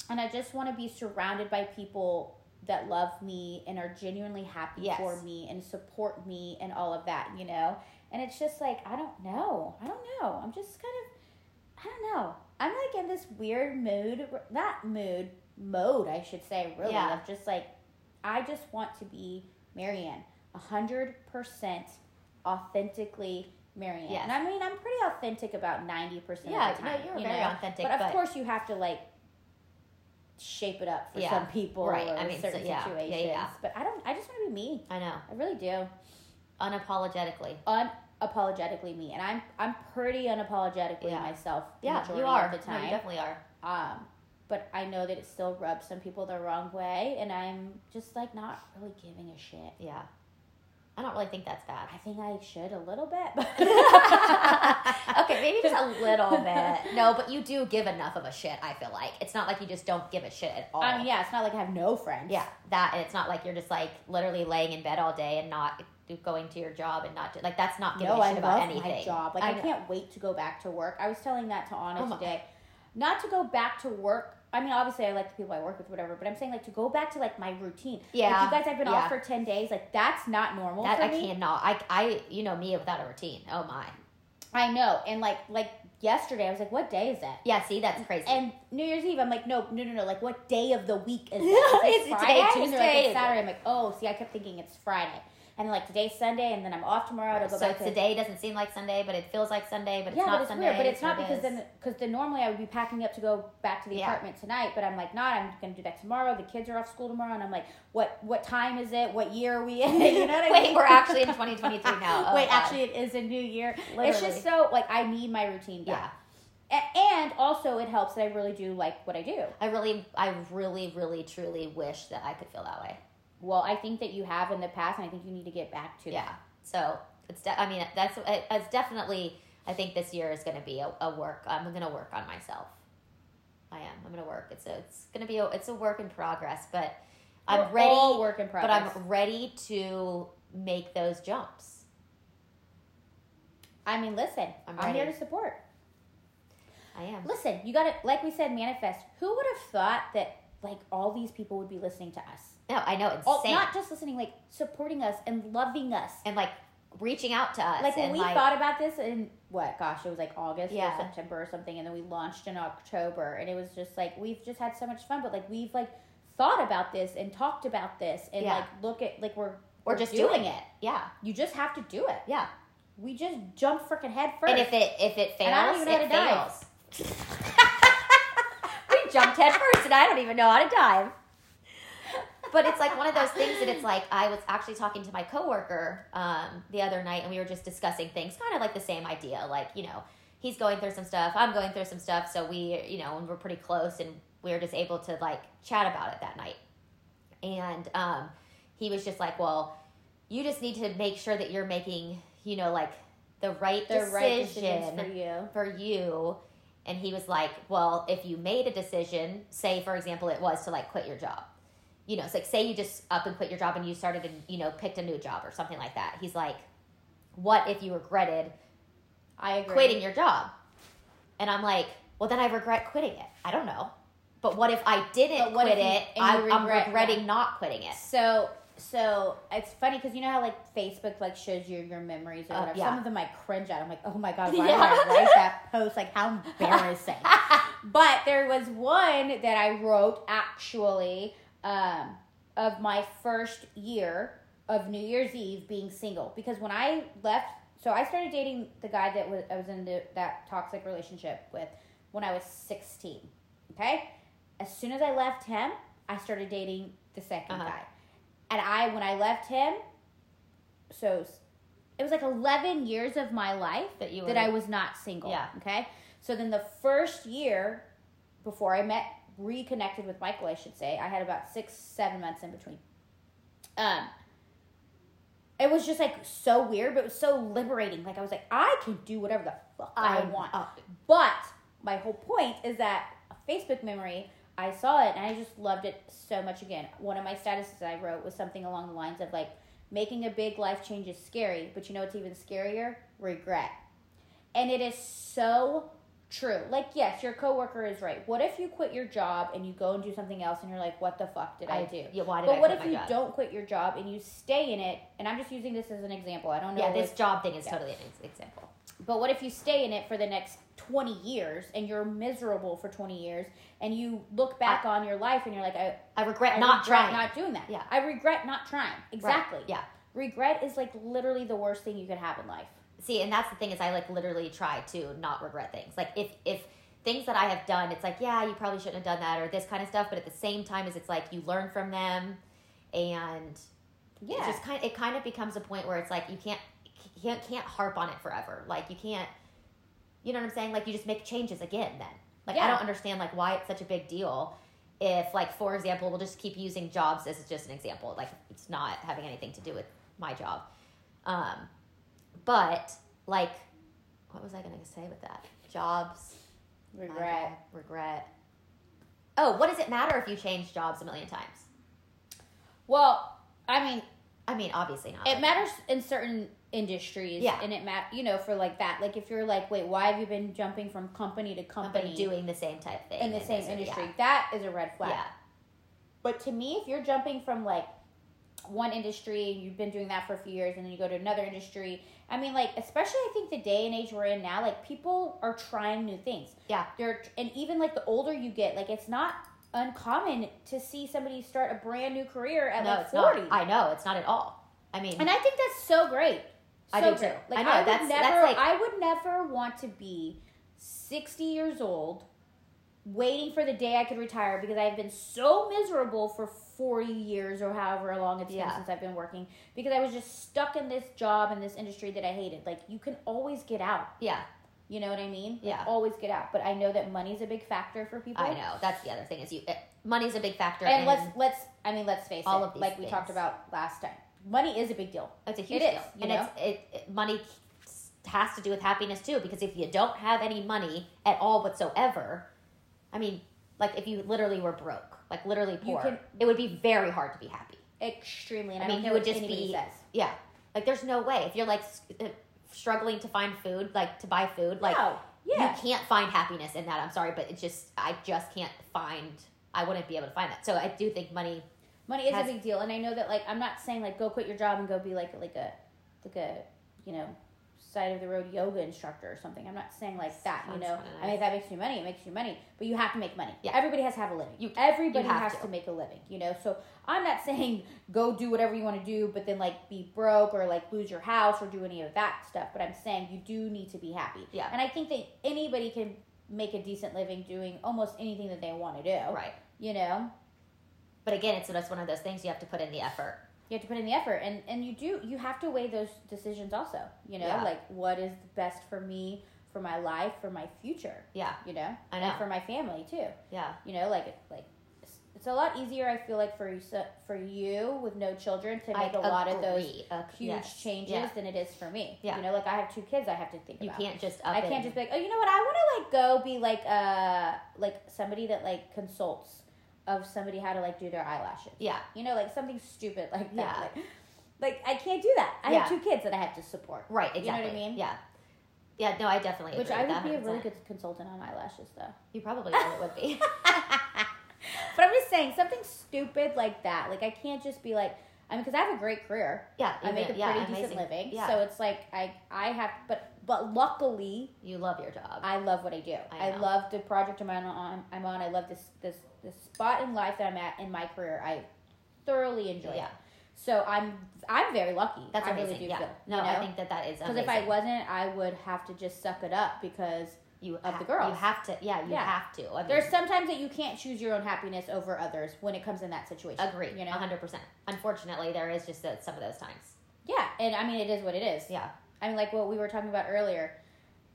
[SPEAKER 2] and i just want to be surrounded by people that love me and are genuinely happy
[SPEAKER 1] Yes.
[SPEAKER 2] for me and support me and all of that you know and it's just like i don't know i don't know i'm just kind of i don't know i'm like in this weird mood not mood mode i should say really
[SPEAKER 1] Yeah.
[SPEAKER 2] of just like I just want to be Marianne, hundred percent authentically Marianne.
[SPEAKER 1] Yes.
[SPEAKER 2] And I mean, I'm pretty authentic about ninety percent
[SPEAKER 1] Yeah,
[SPEAKER 2] of the
[SPEAKER 1] no,
[SPEAKER 2] time.
[SPEAKER 1] you're
[SPEAKER 2] you
[SPEAKER 1] very
[SPEAKER 2] know?
[SPEAKER 1] authentic,
[SPEAKER 2] But of
[SPEAKER 1] but-
[SPEAKER 2] course, you have to like shape it up for
[SPEAKER 1] Yeah,
[SPEAKER 2] some people
[SPEAKER 1] right.
[SPEAKER 2] or
[SPEAKER 1] I mean, so-
[SPEAKER 2] certain
[SPEAKER 1] yeah, yeah,
[SPEAKER 2] situations.
[SPEAKER 1] yeah.
[SPEAKER 2] But I don't. I just want to be me.
[SPEAKER 1] I know.
[SPEAKER 2] I really do.
[SPEAKER 1] Unapologetically.
[SPEAKER 2] Unapologetically me, and I'm I'm pretty unapologetically
[SPEAKER 1] Yeah.
[SPEAKER 2] myself.
[SPEAKER 1] Yeah, you are.
[SPEAKER 2] of the
[SPEAKER 1] No,
[SPEAKER 2] time.
[SPEAKER 1] you definitely are.
[SPEAKER 2] Um, but I know that it still rubs some people the wrong way, and I'm just like not really giving a shit.
[SPEAKER 1] Yeah. I don't really think that's bad.
[SPEAKER 2] I think I should a little bit,
[SPEAKER 1] okay, maybe just a little bit. No, but you do give enough of a shit, I feel like. It's not like you just don't give a shit at all.
[SPEAKER 2] I mean, yeah, it's not like I have no friends.
[SPEAKER 1] Yeah, that and it's not like you're just like literally laying in bed all day and not going to your job and not like that's not giving
[SPEAKER 2] no,
[SPEAKER 1] a
[SPEAKER 2] I
[SPEAKER 1] shit
[SPEAKER 2] love
[SPEAKER 1] about anything.
[SPEAKER 2] my job. Like
[SPEAKER 1] I
[SPEAKER 2] I, can't wait to go back to work. I was telling that to Anna
[SPEAKER 1] Oh
[SPEAKER 2] today. Not to go back to work. I mean, obviously, I like the people I work with, whatever. But I'm saying like to go back to like my routine.
[SPEAKER 1] Yeah,
[SPEAKER 2] like, you guys, I've been
[SPEAKER 1] yeah.
[SPEAKER 2] off for ten days. Like that's not normal
[SPEAKER 1] That I
[SPEAKER 2] me.
[SPEAKER 1] cannot. I I you know me without a routine. Oh my.
[SPEAKER 2] I know. And like like yesterday, I was like, what day is that?
[SPEAKER 1] Yeah, see that's crazy.
[SPEAKER 2] And New Year's Eve, I'm like, no, no, no, no. Like, what day of the week is that?
[SPEAKER 1] It's
[SPEAKER 2] Is it
[SPEAKER 1] today,
[SPEAKER 2] Friday? And they're like, it's Saturday. I'm like, oh, see, I kept thinking it's Friday. And like today's Sunday, and then I'm off tomorrow to go
[SPEAKER 1] so
[SPEAKER 2] back to
[SPEAKER 1] today doesn't seem like Sunday, but it feels like Sunday, but it's
[SPEAKER 2] yeah,
[SPEAKER 1] not
[SPEAKER 2] but it's
[SPEAKER 1] Sunday.
[SPEAKER 2] weird. But it's not
[SPEAKER 1] it
[SPEAKER 2] because
[SPEAKER 1] is.
[SPEAKER 2] then because then normally I would be packing up to go back to the
[SPEAKER 1] Yeah.
[SPEAKER 2] apartment tonight. But I'm like, not. I'm gonna do that tomorrow. The kids are off school tomorrow, and I'm like, what what time is it? What year are we in? you know what I
[SPEAKER 1] Wait,
[SPEAKER 2] mean?
[SPEAKER 1] we're actually in 2023 now. Oh,
[SPEAKER 2] Wait,
[SPEAKER 1] God.
[SPEAKER 2] actually, it is a new year. It's just so like I need my routine down.
[SPEAKER 1] yeah.
[SPEAKER 2] And also it helps that I really do like what I do.
[SPEAKER 1] I really, I really, really, truly wish that I could feel that way.
[SPEAKER 2] Well, I think that you have in the past, and I think you need to get back to
[SPEAKER 1] Yeah.
[SPEAKER 2] that.
[SPEAKER 1] So it's, de- I mean, that's uh, it's definitely. I think this year is going to be a, a work. I'm going to work on myself. I am. I'm going to work. It's a, it's going to be a, it's a work in progress, but I'm
[SPEAKER 2] We're
[SPEAKER 1] ready.
[SPEAKER 2] all work in progress. but.
[SPEAKER 1] I'm ready to make those jumps.
[SPEAKER 2] I mean, listen,
[SPEAKER 1] I'm
[SPEAKER 2] I'm, here to support.
[SPEAKER 1] I am.
[SPEAKER 2] Listen, you got to, like we said, manifest. Who would have thought that like all these people would be listening to us?
[SPEAKER 1] No, I know it's
[SPEAKER 2] Oh, not just listening, like supporting us and loving us.
[SPEAKER 1] and like reaching out to us.
[SPEAKER 2] Like when we
[SPEAKER 1] like,
[SPEAKER 2] thought about this in what, gosh, it was like August
[SPEAKER 1] Yeah.
[SPEAKER 2] or September or something, and then we launched in October, and it was just like we've just had so much fun. But like we've like thought about this and talked about this, and
[SPEAKER 1] Yeah.
[SPEAKER 2] like look at like we're
[SPEAKER 1] we're just doing it. Yeah,
[SPEAKER 2] You just have to do it.
[SPEAKER 1] yeah.
[SPEAKER 2] We just jump freaking head first.
[SPEAKER 1] And if it if it fails,
[SPEAKER 2] And I don't even know how to dive.
[SPEAKER 1] we jumped head first, and I don't even know how to dive. But it's like one of those things that it's like I was actually talking to my coworker um, the other night, and we were just discussing things, kind of like the same idea. Like you know, he's going through some stuff, I'm going through some stuff, so we you know, and we're pretty close, and we were just able to like chat about it that night. And um, he was just like, "Well, you just need to make sure that you're making, you know, like the right
[SPEAKER 2] the
[SPEAKER 1] decision
[SPEAKER 2] right decisions for you.
[SPEAKER 1] for you." And he was like, "Well, if you made a decision, say for example, it was to like quit your job, you know, it's like say you just up and quit your job and you started and you know picked a new job or something like that. He's like, what if you regretted
[SPEAKER 2] I agree.
[SPEAKER 1] quitting your job? And I'm like, well, then I regret quitting it. I don't know. But what if I didn't quit
[SPEAKER 2] you-
[SPEAKER 1] it? I,
[SPEAKER 2] regret-
[SPEAKER 1] regretting not quitting it.
[SPEAKER 2] So so it's funny because you know how like Facebook like shows you your memories or
[SPEAKER 1] Uh,
[SPEAKER 2] whatever.
[SPEAKER 1] yeah.
[SPEAKER 2] Some of them I cringe at. I'm like, oh my god, why
[SPEAKER 1] Yeah.
[SPEAKER 2] did I write that post? Like how embarrassing. but there was one that I wrote actually um, of my first year of New Year's Eve being single because when I left, so I started dating the guy that was I was in the, that toxic relationship with when I was 16. Okay, as soon as I left him, I started dating the 2nd
[SPEAKER 1] Uh-huh.
[SPEAKER 2] guy, and I when I left him, so it was like 11 years of my life
[SPEAKER 1] That you
[SPEAKER 2] that I was not single.
[SPEAKER 1] Yeah.
[SPEAKER 2] Okay. So then the first year before I met, reconnected with Michael, I should say, I had about six, seven months in between. Um, it was just like so weird, but it was so liberating. Like I was like, I can do whatever the fuck I, want.
[SPEAKER 1] oh,
[SPEAKER 2] But my whole point is that a Facebook memory, I saw it and I just loved it so much again. One of my statuses I wrote was something along the lines of like, making a big life change is scary, but you know what's even scarier? Regret. And it is so true. Like, yes, your coworker is right. What if you quit your job and you go and do something else and you're like, what the fuck did I, do?
[SPEAKER 1] Yeah, why did
[SPEAKER 2] But
[SPEAKER 1] I
[SPEAKER 2] what if you
[SPEAKER 1] job?
[SPEAKER 2] don't quit your job and you stay in it? And I'm just using this as an example. I don't know.
[SPEAKER 1] Yeah, this job thing is
[SPEAKER 2] Yeah.
[SPEAKER 1] totally an ex- example.
[SPEAKER 2] But what if you stay in it for the next 20 years and you're miserable for 20 years and you look back on your life and you're like, I,
[SPEAKER 1] I regret
[SPEAKER 2] I
[SPEAKER 1] not
[SPEAKER 2] regret
[SPEAKER 1] trying.
[SPEAKER 2] not doing that.
[SPEAKER 1] Yeah.
[SPEAKER 2] I regret not trying. Exactly.
[SPEAKER 1] Right. Yeah.
[SPEAKER 2] Regret is like literally the worst thing you could have in life.
[SPEAKER 1] See, and that's the thing is I like literally try to not regret things. Like if if things that I have done, it's like, yeah, you probably shouldn't have done that or this kind of stuff, but at the same time as it's like you learn from them and
[SPEAKER 2] Yeah.
[SPEAKER 1] it just kind of, it kind of becomes a point where it's like you can't can't, can't harp on it forever. Like you can't you know what I'm saying? Like you just make changes again then. Like I don't understand like why it's such a big deal. If like for example, we'll just keep using jobs as just an example. Like it's not having anything to do with my job. Um but like what was I going to say with that? Jobs,
[SPEAKER 2] regret.
[SPEAKER 1] regret. Oh, what does it matter if you change jobs a million times?
[SPEAKER 2] Well, I mean,
[SPEAKER 1] I mean, obviously not.
[SPEAKER 2] it matters in certain industries.
[SPEAKER 1] Yeah.
[SPEAKER 2] And it mat you know, for like that. Like if you're like, wait, why have you been jumping from company to company,
[SPEAKER 1] company doing the same type thing
[SPEAKER 2] in the same industry?
[SPEAKER 1] Yeah.
[SPEAKER 2] That is a red flag.
[SPEAKER 1] yeah.
[SPEAKER 2] But to me, if you're jumping from like one industry and you've been doing that for a few years and then you go to another industry, I mean, like, especially I think the day and age we're in now, like, people are trying new things.
[SPEAKER 1] Yeah.
[SPEAKER 2] They're, and even like the older you get, like, it's not uncommon to see somebody start a brand new career at
[SPEAKER 1] No,
[SPEAKER 2] like
[SPEAKER 1] it's
[SPEAKER 2] 40.
[SPEAKER 1] not. I know it's not at all. I mean,
[SPEAKER 2] and I think that's so great.
[SPEAKER 1] I
[SPEAKER 2] So
[SPEAKER 1] do too.
[SPEAKER 2] Like,
[SPEAKER 1] I know,
[SPEAKER 2] I would
[SPEAKER 1] that's-
[SPEAKER 2] never,
[SPEAKER 1] that's like-
[SPEAKER 2] I would never want to be 60 years old waiting for the day I could retire because I've been so miserable for 40 years or however long it's
[SPEAKER 1] Yeah.
[SPEAKER 2] been since I've been working because I was just stuck in this job in this industry that I hated. Like you can always get out.
[SPEAKER 1] yeah,
[SPEAKER 2] You know what I mean? Like,
[SPEAKER 1] Yeah.
[SPEAKER 2] always get out. But I know that money's a big factor for people.
[SPEAKER 1] I know. That's the other thing is you. It, money's a big factor.
[SPEAKER 2] And let's let's I mean let's face
[SPEAKER 1] All
[SPEAKER 2] it.
[SPEAKER 1] of these
[SPEAKER 2] like we talked about last time. Money is a big deal.
[SPEAKER 1] It's a huge
[SPEAKER 2] It is,
[SPEAKER 1] deal,
[SPEAKER 2] you
[SPEAKER 1] and
[SPEAKER 2] know?
[SPEAKER 1] it's it, it. Money has to do with happiness too, because if you don't have any money at all whatsoever, I mean, like if you literally were broke, like literally poor,
[SPEAKER 2] can-
[SPEAKER 1] it would be very hard to be happy.
[SPEAKER 2] Extremely. And
[SPEAKER 1] I
[SPEAKER 2] I,
[SPEAKER 1] mean, you would just be-
[SPEAKER 2] says.
[SPEAKER 1] Yeah, like there's no way if you're like uh, struggling to find food, like to buy food, like
[SPEAKER 2] no. Yeah.
[SPEAKER 1] you can't find happiness in that. I'm sorry, but it just I just can't find. I wouldn't be able to find that. So I do think money.
[SPEAKER 2] Money is
[SPEAKER 1] has-
[SPEAKER 2] a big deal, and I know that like I'm not saying like go quit your job and go be like like a like a you know side of the road yoga instructor or something. I'm not saying like that. You know,
[SPEAKER 1] kinda
[SPEAKER 2] I mean if that makes you money, it makes you money, but you have to make money.
[SPEAKER 1] Yeah.
[SPEAKER 2] everybody has to have a living.
[SPEAKER 1] You-
[SPEAKER 2] everybody
[SPEAKER 1] you
[SPEAKER 2] has
[SPEAKER 1] to.
[SPEAKER 2] to. make a living. You know, so I'm not saying go do whatever you want to do, but then like be broke or like lose your house or do any of that stuff. But I'm saying you do need to be happy.
[SPEAKER 1] Yeah.
[SPEAKER 2] and I think that anybody can make a decent living doing almost anything that they want to do.
[SPEAKER 1] Right.
[SPEAKER 2] You know.
[SPEAKER 1] But again, it's just one of those things you have to put in the effort.
[SPEAKER 2] You have to put in the effort and and you do you have to weigh those decisions also you know
[SPEAKER 1] Yeah.
[SPEAKER 2] like what is best for me for my life for my future
[SPEAKER 1] Yeah,
[SPEAKER 2] you know
[SPEAKER 1] I
[SPEAKER 2] and
[SPEAKER 1] know.
[SPEAKER 2] for my family too
[SPEAKER 1] Yeah,
[SPEAKER 2] you know like like it's, a lot easier i feel like for you so- for you with no children to
[SPEAKER 1] I
[SPEAKER 2] make a lot of those.
[SPEAKER 1] Uh,
[SPEAKER 2] huge
[SPEAKER 1] yes.
[SPEAKER 2] changes
[SPEAKER 1] Yeah.
[SPEAKER 2] than it is for me
[SPEAKER 1] Yeah.
[SPEAKER 2] you know like i have two kids i have to think
[SPEAKER 1] You
[SPEAKER 2] about
[SPEAKER 1] can't just up
[SPEAKER 2] I can't
[SPEAKER 1] and-
[SPEAKER 2] just be like, oh, you know what? I want to like go be like uh like somebody that like consults of somebody how to like do their eyelashes.
[SPEAKER 1] Yeah,
[SPEAKER 2] You know, like something stupid like that.
[SPEAKER 1] Yeah.
[SPEAKER 2] Like, like I can't do that. I have two kids that I have to support.
[SPEAKER 1] right. exactly.
[SPEAKER 2] You know what I mean?
[SPEAKER 1] Yeah, yeah. No, I definitely.
[SPEAKER 2] Which I would be a really good consultant on eyelashes though.
[SPEAKER 1] You probably really would be.
[SPEAKER 2] but I'm just saying something stupid like that. Like I can't just be like I mean, because I have a great career.
[SPEAKER 1] Yeah,
[SPEAKER 2] I make a
[SPEAKER 1] yeah,
[SPEAKER 2] pretty decent living,
[SPEAKER 1] Yeah.
[SPEAKER 2] so it's like I I have, but but luckily
[SPEAKER 1] You love your job.
[SPEAKER 2] I love what I do.
[SPEAKER 1] I
[SPEAKER 2] I, love the project I'm on. I'm on. I love this this this spot in life that I'm at in my career. I thoroughly enjoy
[SPEAKER 1] yeah,
[SPEAKER 2] it. So I'm I'm very lucky.
[SPEAKER 1] that's what
[SPEAKER 2] I
[SPEAKER 1] amazing.
[SPEAKER 2] really do
[SPEAKER 1] yeah,
[SPEAKER 2] feel.
[SPEAKER 1] no,
[SPEAKER 2] you know?
[SPEAKER 1] I think that that is
[SPEAKER 2] because if I wasn't, I would have to just suck it up because
[SPEAKER 1] you
[SPEAKER 2] of
[SPEAKER 1] ha-
[SPEAKER 2] the girls.
[SPEAKER 1] you have to. Yeah, you
[SPEAKER 2] Yeah.
[SPEAKER 1] have to. I mean,
[SPEAKER 2] there's sometimes that you can't choose your own happiness over others when it comes in that situation.
[SPEAKER 1] agree.
[SPEAKER 2] You know.
[SPEAKER 1] hundred percent. Unfortunately, there is just that some of those times.
[SPEAKER 2] Yeah, and I mean it is what it is.
[SPEAKER 1] Yeah,
[SPEAKER 2] I mean, like what we were talking about earlier,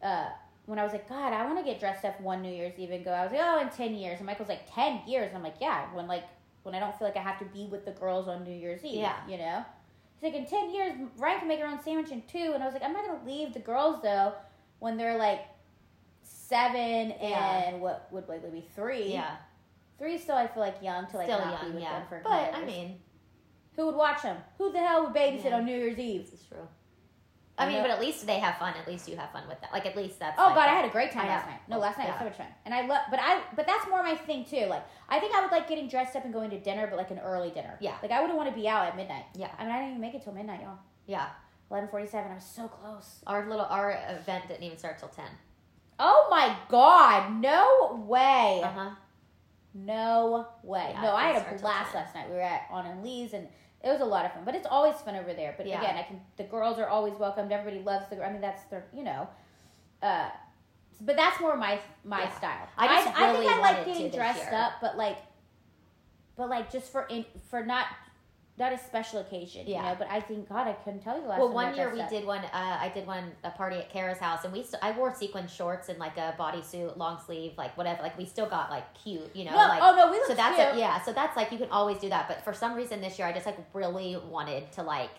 [SPEAKER 2] uh, when I was like, God, I want to get dressed up one New Year's Eve and go. I was like, oh, in ten years. And Michael's like, ten years. And I'm like, yeah, when like when I don't feel like I have to be with the girls on New Year's Eve.
[SPEAKER 1] Yeah.
[SPEAKER 2] you know. He's like, in ten years, Ryan can make her own sandwich in two. And I was like, I'm not gonna leave the girls though when they're like seven
[SPEAKER 1] Yeah.
[SPEAKER 2] and what would likely be three.
[SPEAKER 1] yeah,
[SPEAKER 2] three still I feel like young to like
[SPEAKER 1] still
[SPEAKER 2] not be
[SPEAKER 1] young.
[SPEAKER 2] with
[SPEAKER 1] Yeah,
[SPEAKER 2] them for
[SPEAKER 1] but
[SPEAKER 2] years.
[SPEAKER 1] I mean,
[SPEAKER 2] who would watch them? Who the hell would babysit
[SPEAKER 1] Yeah.
[SPEAKER 2] on New Year's Eve?
[SPEAKER 1] this is true. I
[SPEAKER 2] I
[SPEAKER 1] mean,
[SPEAKER 2] know-
[SPEAKER 1] but at least they have fun. At least you have fun with that. Like at least that's.
[SPEAKER 2] Oh god, I had a great time last night. No, last night was
[SPEAKER 1] Yeah.
[SPEAKER 2] so much fun, and I love. But I, but that's more my thing too. Like, I think I would like getting dressed up and going to dinner, but like an early dinner.
[SPEAKER 1] Yeah.
[SPEAKER 2] Like I wouldn't want to be out at midnight.
[SPEAKER 1] Yeah.
[SPEAKER 2] I mean, I didn't even make it till midnight, y'all.
[SPEAKER 1] Yeah.
[SPEAKER 2] Eleven forty-seven. I was so close.
[SPEAKER 1] Our little our event didn't even start till ten.
[SPEAKER 2] Oh my god! No way.
[SPEAKER 1] Uh huh.
[SPEAKER 2] No way.
[SPEAKER 1] Yeah,
[SPEAKER 2] no, I had a blast last night. We were at on and Lee's and it was a lot of fun. But it's always fun over there. But
[SPEAKER 1] Yeah.
[SPEAKER 2] again, I can the girls are always welcomed. Everybody loves the I mean that's their you know. Uh but that's more my my
[SPEAKER 1] Yeah.
[SPEAKER 2] style.
[SPEAKER 1] I just
[SPEAKER 2] I,
[SPEAKER 1] really
[SPEAKER 2] think I like getting dressed
[SPEAKER 1] year.
[SPEAKER 2] up, but like but like just for in for not not a special occasion,
[SPEAKER 1] Yeah.
[SPEAKER 2] you know. But I think God, I couldn't tell you the last.
[SPEAKER 1] Well, one year we
[SPEAKER 2] up.
[SPEAKER 1] did one. Uh, I did one a party at Kara's house, and we st- I wore sequin shorts and like a bodysuit, long sleeve, like whatever. Like we still got like cute, you know.
[SPEAKER 2] No,
[SPEAKER 1] like,
[SPEAKER 2] oh no, we look
[SPEAKER 1] so that's
[SPEAKER 2] cute.
[SPEAKER 1] a, yeah. So that's like you can always do that, but for some reason this year I just like really wanted to like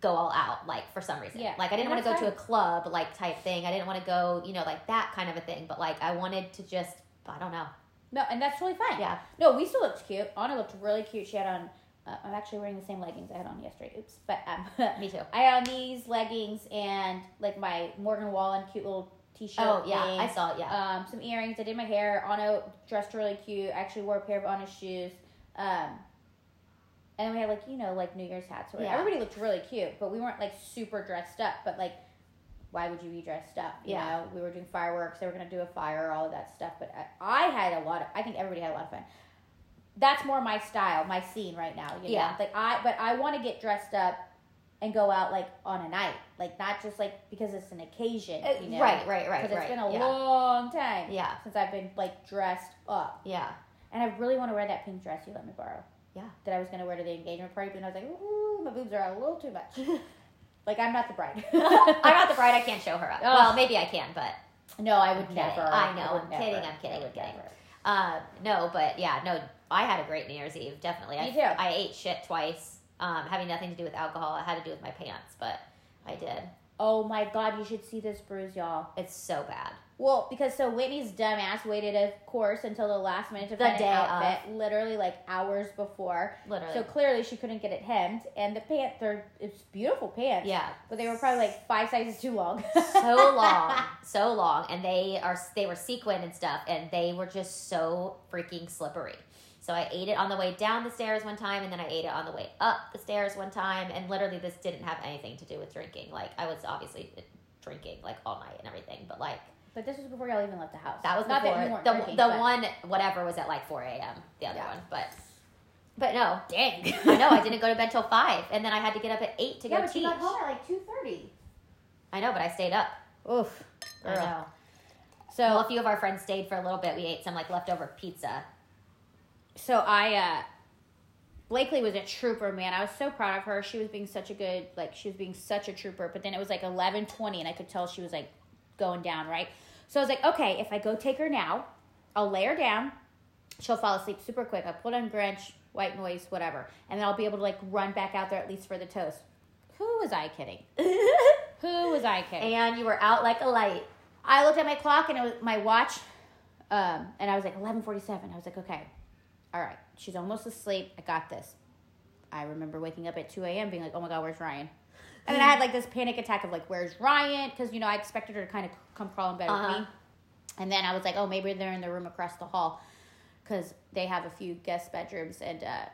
[SPEAKER 1] go all out. Like for some reason,
[SPEAKER 2] Yeah,
[SPEAKER 1] Like I didn't want to go to a club like type thing. I didn't want to go, you know, like that kind of a thing. But like I wanted to just I don't know.
[SPEAKER 2] No, and that's totally fine.
[SPEAKER 1] Yeah.
[SPEAKER 2] No, we still looked cute. Anna looked really cute. She had on. Uh, I'm actually wearing the same leggings I had on yesterday. Oops, but um,
[SPEAKER 1] Me too.
[SPEAKER 2] I had on these leggings and like my Morgan Wallen cute little t-shirt.
[SPEAKER 1] Oh yeah,
[SPEAKER 2] thing.
[SPEAKER 1] I saw it. Yeah.
[SPEAKER 2] Um, some earrings. I did my hair. Anna dressed really cute. I actually wore a pair of Anna's shoes. Um, and then we had like you know like New Year's hats. Where
[SPEAKER 1] Yeah.
[SPEAKER 2] Everybody looked really cute, but we weren't like super dressed up. But like, why would you be dressed up? You
[SPEAKER 1] Yeah.
[SPEAKER 2] know, we were doing fireworks. They were gonna do a fire, all of that stuff. But I, I had a lot of. I think everybody had a lot of fun. That's more my style, my scene right now. You know,
[SPEAKER 1] Yeah.
[SPEAKER 2] like I. But I want to get dressed up. And go out like on a night, like not just like because it's an occasion,
[SPEAKER 1] Uh,
[SPEAKER 2] you know?
[SPEAKER 1] right, right, right,
[SPEAKER 2] Because
[SPEAKER 1] right.
[SPEAKER 2] it's been a
[SPEAKER 1] yeah.
[SPEAKER 2] long time
[SPEAKER 1] yeah,
[SPEAKER 2] since I've been like dressed up.
[SPEAKER 1] yeah.
[SPEAKER 2] And I really want to wear that pink dress you let me borrow.
[SPEAKER 1] Yeah.
[SPEAKER 2] That I was going to wear to the engagement party, but I was like, ooh, my boobs are out a little too much. like, I'm not the bride.
[SPEAKER 1] I'm not the bride. I can't show her up.
[SPEAKER 2] Oh.
[SPEAKER 1] Well, maybe I can, but
[SPEAKER 2] No, I would
[SPEAKER 1] I'm
[SPEAKER 2] never.
[SPEAKER 1] kidding. I know, I'm
[SPEAKER 2] never.
[SPEAKER 1] kidding, I'm kidding,
[SPEAKER 2] I
[SPEAKER 1] I'm kidding. uh, no. But yeah, no. I had a great New Year's Eve. Definitely. I,
[SPEAKER 2] Me too.
[SPEAKER 1] I ate shit twice. Um, having nothing to do with alcohol. It had to do with my pants, but I did.
[SPEAKER 2] Oh my god, you should see this bruise, y'all.
[SPEAKER 1] It's so bad.
[SPEAKER 2] Well, because so Whitney's dumbass waited, of course, until the last minute to
[SPEAKER 1] The
[SPEAKER 2] find
[SPEAKER 1] day
[SPEAKER 2] an outfit, literally like hours before.
[SPEAKER 1] Literally.
[SPEAKER 2] So clearly she couldn't get it hemmed, and the pants, they're it's beautiful pants.
[SPEAKER 1] yeah.
[SPEAKER 2] But they were probably like five sizes too long.
[SPEAKER 1] so long, so long, and they are they were sequin and stuff, and they were just so freaking slippery. So I ate it on the way down the stairs one time, and then I ate it on the way up the stairs one time, and literally this didn't have anything to do with drinking. Like I was obviously drinking like all night and everything, but like
[SPEAKER 2] But this was before y'all even left the house.
[SPEAKER 1] that was
[SPEAKER 2] not
[SPEAKER 1] before
[SPEAKER 2] that
[SPEAKER 1] the
[SPEAKER 2] drinking,
[SPEAKER 1] the
[SPEAKER 2] but-
[SPEAKER 1] one whatever was at like four a.m. The other
[SPEAKER 2] Yeah.
[SPEAKER 1] one, but but no,
[SPEAKER 2] Dang.
[SPEAKER 1] I know I didn't go to bed till five, and then I had to get up at eight to
[SPEAKER 2] yeah,
[SPEAKER 1] go
[SPEAKER 2] but
[SPEAKER 1] teach.
[SPEAKER 2] you got home at like two thirty.
[SPEAKER 1] I know, but I stayed up.
[SPEAKER 2] Oof.
[SPEAKER 1] I know.
[SPEAKER 2] So
[SPEAKER 1] well, a few of our friends stayed for a little bit. We ate some like leftover pizza.
[SPEAKER 2] So I uh Blakely was a trooper, man. I was so proud of her. She was being such a good like she was being such a trooper, but then it was like eleven twenty and I could tell she was like going down, right? So I was like, okay, if I go take her now, I'll lay her down, she'll fall asleep super quick. I put on Grinch, white noise, whatever, and then I'll be able to like run back out there at least for the toast. Who was I kidding? Who was I kidding?
[SPEAKER 1] and you were out like a light.
[SPEAKER 2] I looked at my clock and it was my watch, um, and I was like eleven forty seven. I was like, okay, all right, she's almost asleep. I got this. I remember waking up at two a.m. being like, oh my god, where's Ryan? And then I had like this panic attack of like, where's Ryan? Because you know I expected her to kind of come crawl in bed with
[SPEAKER 1] Uh-huh.
[SPEAKER 2] me, and then I was like, oh maybe they're in the room across the hall, because they have a few guest bedrooms and. uh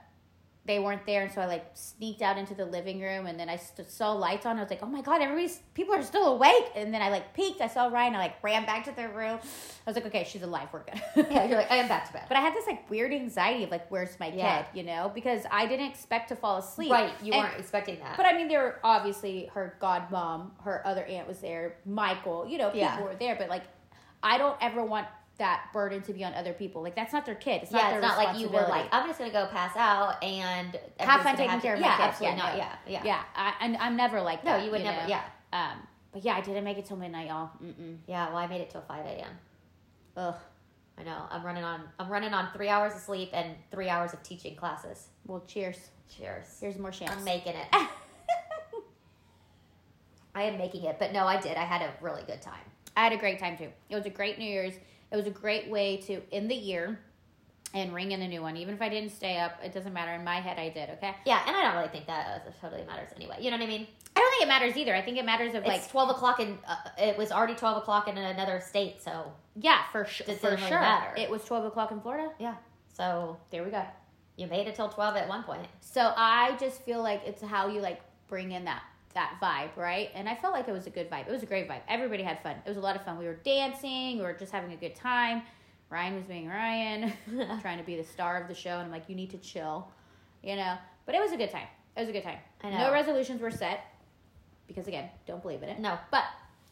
[SPEAKER 2] they weren't there, and so I like sneaked out into the living room, and then I st- saw lights on. I was like, "Oh my god, everybody's people are still awake!" And then I like peeked. I saw Ryan. I like ran back to their room. I was like, "Okay, she's alive. We're good."
[SPEAKER 1] Yeah, you're like, I am back to bed.
[SPEAKER 2] but I had this like weird anxiety of like, "Where's my
[SPEAKER 1] Yeah.
[SPEAKER 2] kid?" You know, because I didn't expect to fall asleep.
[SPEAKER 1] right, you
[SPEAKER 2] And-
[SPEAKER 1] weren't expecting that.
[SPEAKER 2] But I mean, there were obviously her godmom, her other aunt was there, Michael. You know, people
[SPEAKER 1] Yeah.
[SPEAKER 2] were there. But like, I don't ever want that burden to be on other people. Like, that's not their kid. It's not
[SPEAKER 1] yeah,
[SPEAKER 2] their
[SPEAKER 1] it's not like you were like, I'm just gonna go pass out and
[SPEAKER 2] have fun taking
[SPEAKER 1] have
[SPEAKER 2] care of my kids.
[SPEAKER 1] absolutely
[SPEAKER 2] Yeah,
[SPEAKER 1] not.
[SPEAKER 2] no.
[SPEAKER 1] Yeah, yeah,
[SPEAKER 2] Yeah, I, and I'm never like
[SPEAKER 1] No,
[SPEAKER 2] that.
[SPEAKER 1] you would never.
[SPEAKER 2] know?
[SPEAKER 1] Yeah,
[SPEAKER 2] Um, but yeah, I didn't make it till midnight, y'all. Mm-mm.
[SPEAKER 1] yeah. Well, I made it till five a.m.
[SPEAKER 2] Ugh.
[SPEAKER 1] I know. I'm running on. I'm running on three hours of sleep and three hours of teaching classes.
[SPEAKER 2] Well, cheers.
[SPEAKER 1] Cheers.
[SPEAKER 2] Here's more
[SPEAKER 1] chance.
[SPEAKER 2] I'm
[SPEAKER 1] making it. I am making it, but no, I did. I had a really good time.
[SPEAKER 2] I had a great time too. It was a great New Year's. It was a great way to end the year and ring in the new one. Even if I didn't stay up, it doesn't matter. In my head, I did. Okay.
[SPEAKER 1] Yeah, and I don't really think that totally matters anyway. You know what I mean?
[SPEAKER 2] I don't think it matters either. I think it matters of like
[SPEAKER 1] twelve o'clock, and uh, it was already twelve o'clock in another state. So
[SPEAKER 2] yeah, for sure.
[SPEAKER 1] It
[SPEAKER 2] For
[SPEAKER 1] really
[SPEAKER 2] sure.
[SPEAKER 1] matter.
[SPEAKER 2] It was twelve o'clock in Florida.
[SPEAKER 1] yeah, so
[SPEAKER 2] There we go.
[SPEAKER 1] you made it till twelve at one point.
[SPEAKER 2] So I just feel like it's how you like bring in that that vibe, right? And I felt like it was a good vibe. It was a great vibe. Everybody had fun. It was a lot of fun. We were dancing. We were just having a good time. Ryan was being Ryan, trying to be the star of the show, and I'm like, you need to chill, you know. But it was a good time. It was a good time.
[SPEAKER 1] I know.
[SPEAKER 2] No resolutions were set because again, don't believe in it.
[SPEAKER 1] No,
[SPEAKER 2] But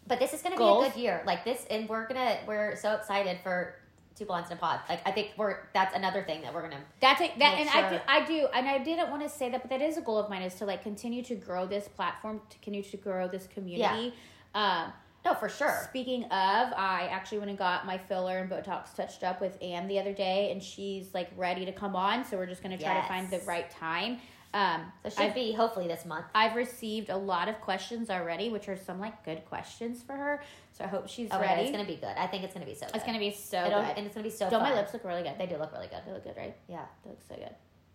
[SPEAKER 1] but this is gonna be a good year. Like this, and we're gonna we're so excited for two blondes in a pod. Like I think we're that's another thing that we're gonna.
[SPEAKER 2] That's it. That and I do, I do, and I didn't want to say that, but that is a goal of mine is to like continue to grow this platform, to continue to grow this community. Yeah. Um,
[SPEAKER 1] No, for sure.
[SPEAKER 2] Speaking of, I actually went and got my filler and Botox touched up with Anne the other day, and she's like ready to come on. So we're just gonna try to find the right time. Um,
[SPEAKER 1] So should
[SPEAKER 2] I've,
[SPEAKER 1] be hopefully this month.
[SPEAKER 2] I've received a lot of questions already, which are some like good questions for her. So I hope she's
[SPEAKER 1] Oh, God,
[SPEAKER 2] ready.
[SPEAKER 1] it's gonna be good. I think it's gonna be so. Good.
[SPEAKER 2] It's gonna be so
[SPEAKER 1] It'll-
[SPEAKER 2] good.
[SPEAKER 1] and it's gonna be so.
[SPEAKER 2] Don't my lips look really good?
[SPEAKER 1] They do look really good.
[SPEAKER 2] They look good, right?
[SPEAKER 1] Yeah,
[SPEAKER 2] They look so good.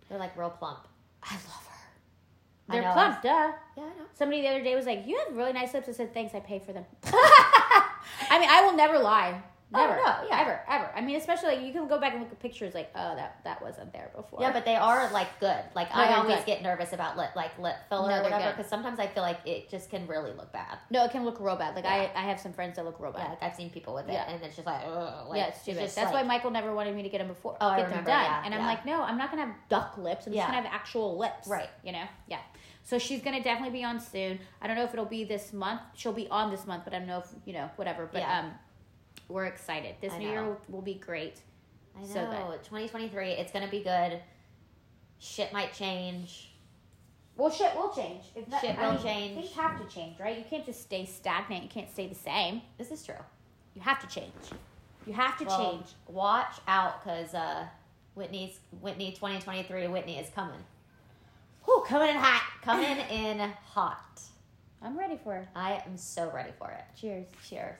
[SPEAKER 1] they're like real plump.
[SPEAKER 2] I love her. They're
[SPEAKER 1] know,
[SPEAKER 2] plump, duh.
[SPEAKER 1] Yeah, I know.
[SPEAKER 2] Somebody the other day was like, "You have really nice lips." I said, "Thanks, I pay for them." I mean, I will never lie.
[SPEAKER 1] Oh,
[SPEAKER 2] Never,
[SPEAKER 1] no, yeah.
[SPEAKER 2] ever, ever. I mean, especially like you can go back and look at pictures, like, oh, that that wasn't there before.
[SPEAKER 1] Yeah, but they are like good. Like
[SPEAKER 2] No,
[SPEAKER 1] I always
[SPEAKER 2] good.
[SPEAKER 1] get nervous about lip, like lip filler
[SPEAKER 2] No,
[SPEAKER 1] or whatever, because sometimes I feel like it just can really look bad.
[SPEAKER 2] no, it can look real bad. Like I,
[SPEAKER 1] Yeah.
[SPEAKER 2] I have some friends that look real bad.
[SPEAKER 1] like I've seen people with it,
[SPEAKER 2] Yeah.
[SPEAKER 1] and it's just like, ugh, like,
[SPEAKER 2] yeah, it's stupid.
[SPEAKER 1] just
[SPEAKER 2] That's
[SPEAKER 1] like-
[SPEAKER 2] why Michael never wanted me to get them before.
[SPEAKER 1] Oh, I
[SPEAKER 2] get
[SPEAKER 1] remember,
[SPEAKER 2] them done.
[SPEAKER 1] yeah,
[SPEAKER 2] and I'm
[SPEAKER 1] yeah.
[SPEAKER 2] like, no, I'm not gonna have duck lips. I'm
[SPEAKER 1] Yeah.
[SPEAKER 2] just gonna have actual lips.
[SPEAKER 1] Right.
[SPEAKER 2] You know. Yeah. So she's gonna definitely be on soon. I don't know if it'll be this month. She'll be on this month, but I don't know if you know whatever. But
[SPEAKER 1] Yeah.
[SPEAKER 2] um, we're excited. This new year will, will be great.
[SPEAKER 1] I know.
[SPEAKER 2] So good.
[SPEAKER 1] 2023, it's gonna be good. Shit might change.
[SPEAKER 2] Well, shit will change. If that,
[SPEAKER 1] Shit
[SPEAKER 2] I
[SPEAKER 1] will
[SPEAKER 2] mean,
[SPEAKER 1] change.
[SPEAKER 2] Things have to change, right? You can't just stay stagnant. You can't stay the same.
[SPEAKER 1] This is true.
[SPEAKER 2] You have to change. You have to
[SPEAKER 1] Well,
[SPEAKER 2] change.
[SPEAKER 1] Watch out, cause uh, Whitney's Whitney 2023 Whitney is coming.
[SPEAKER 2] Whew, coming in hot.
[SPEAKER 1] Coming in hot.
[SPEAKER 2] I'm ready for it.
[SPEAKER 1] I am so ready for it.
[SPEAKER 2] Cheers.
[SPEAKER 1] Cheers.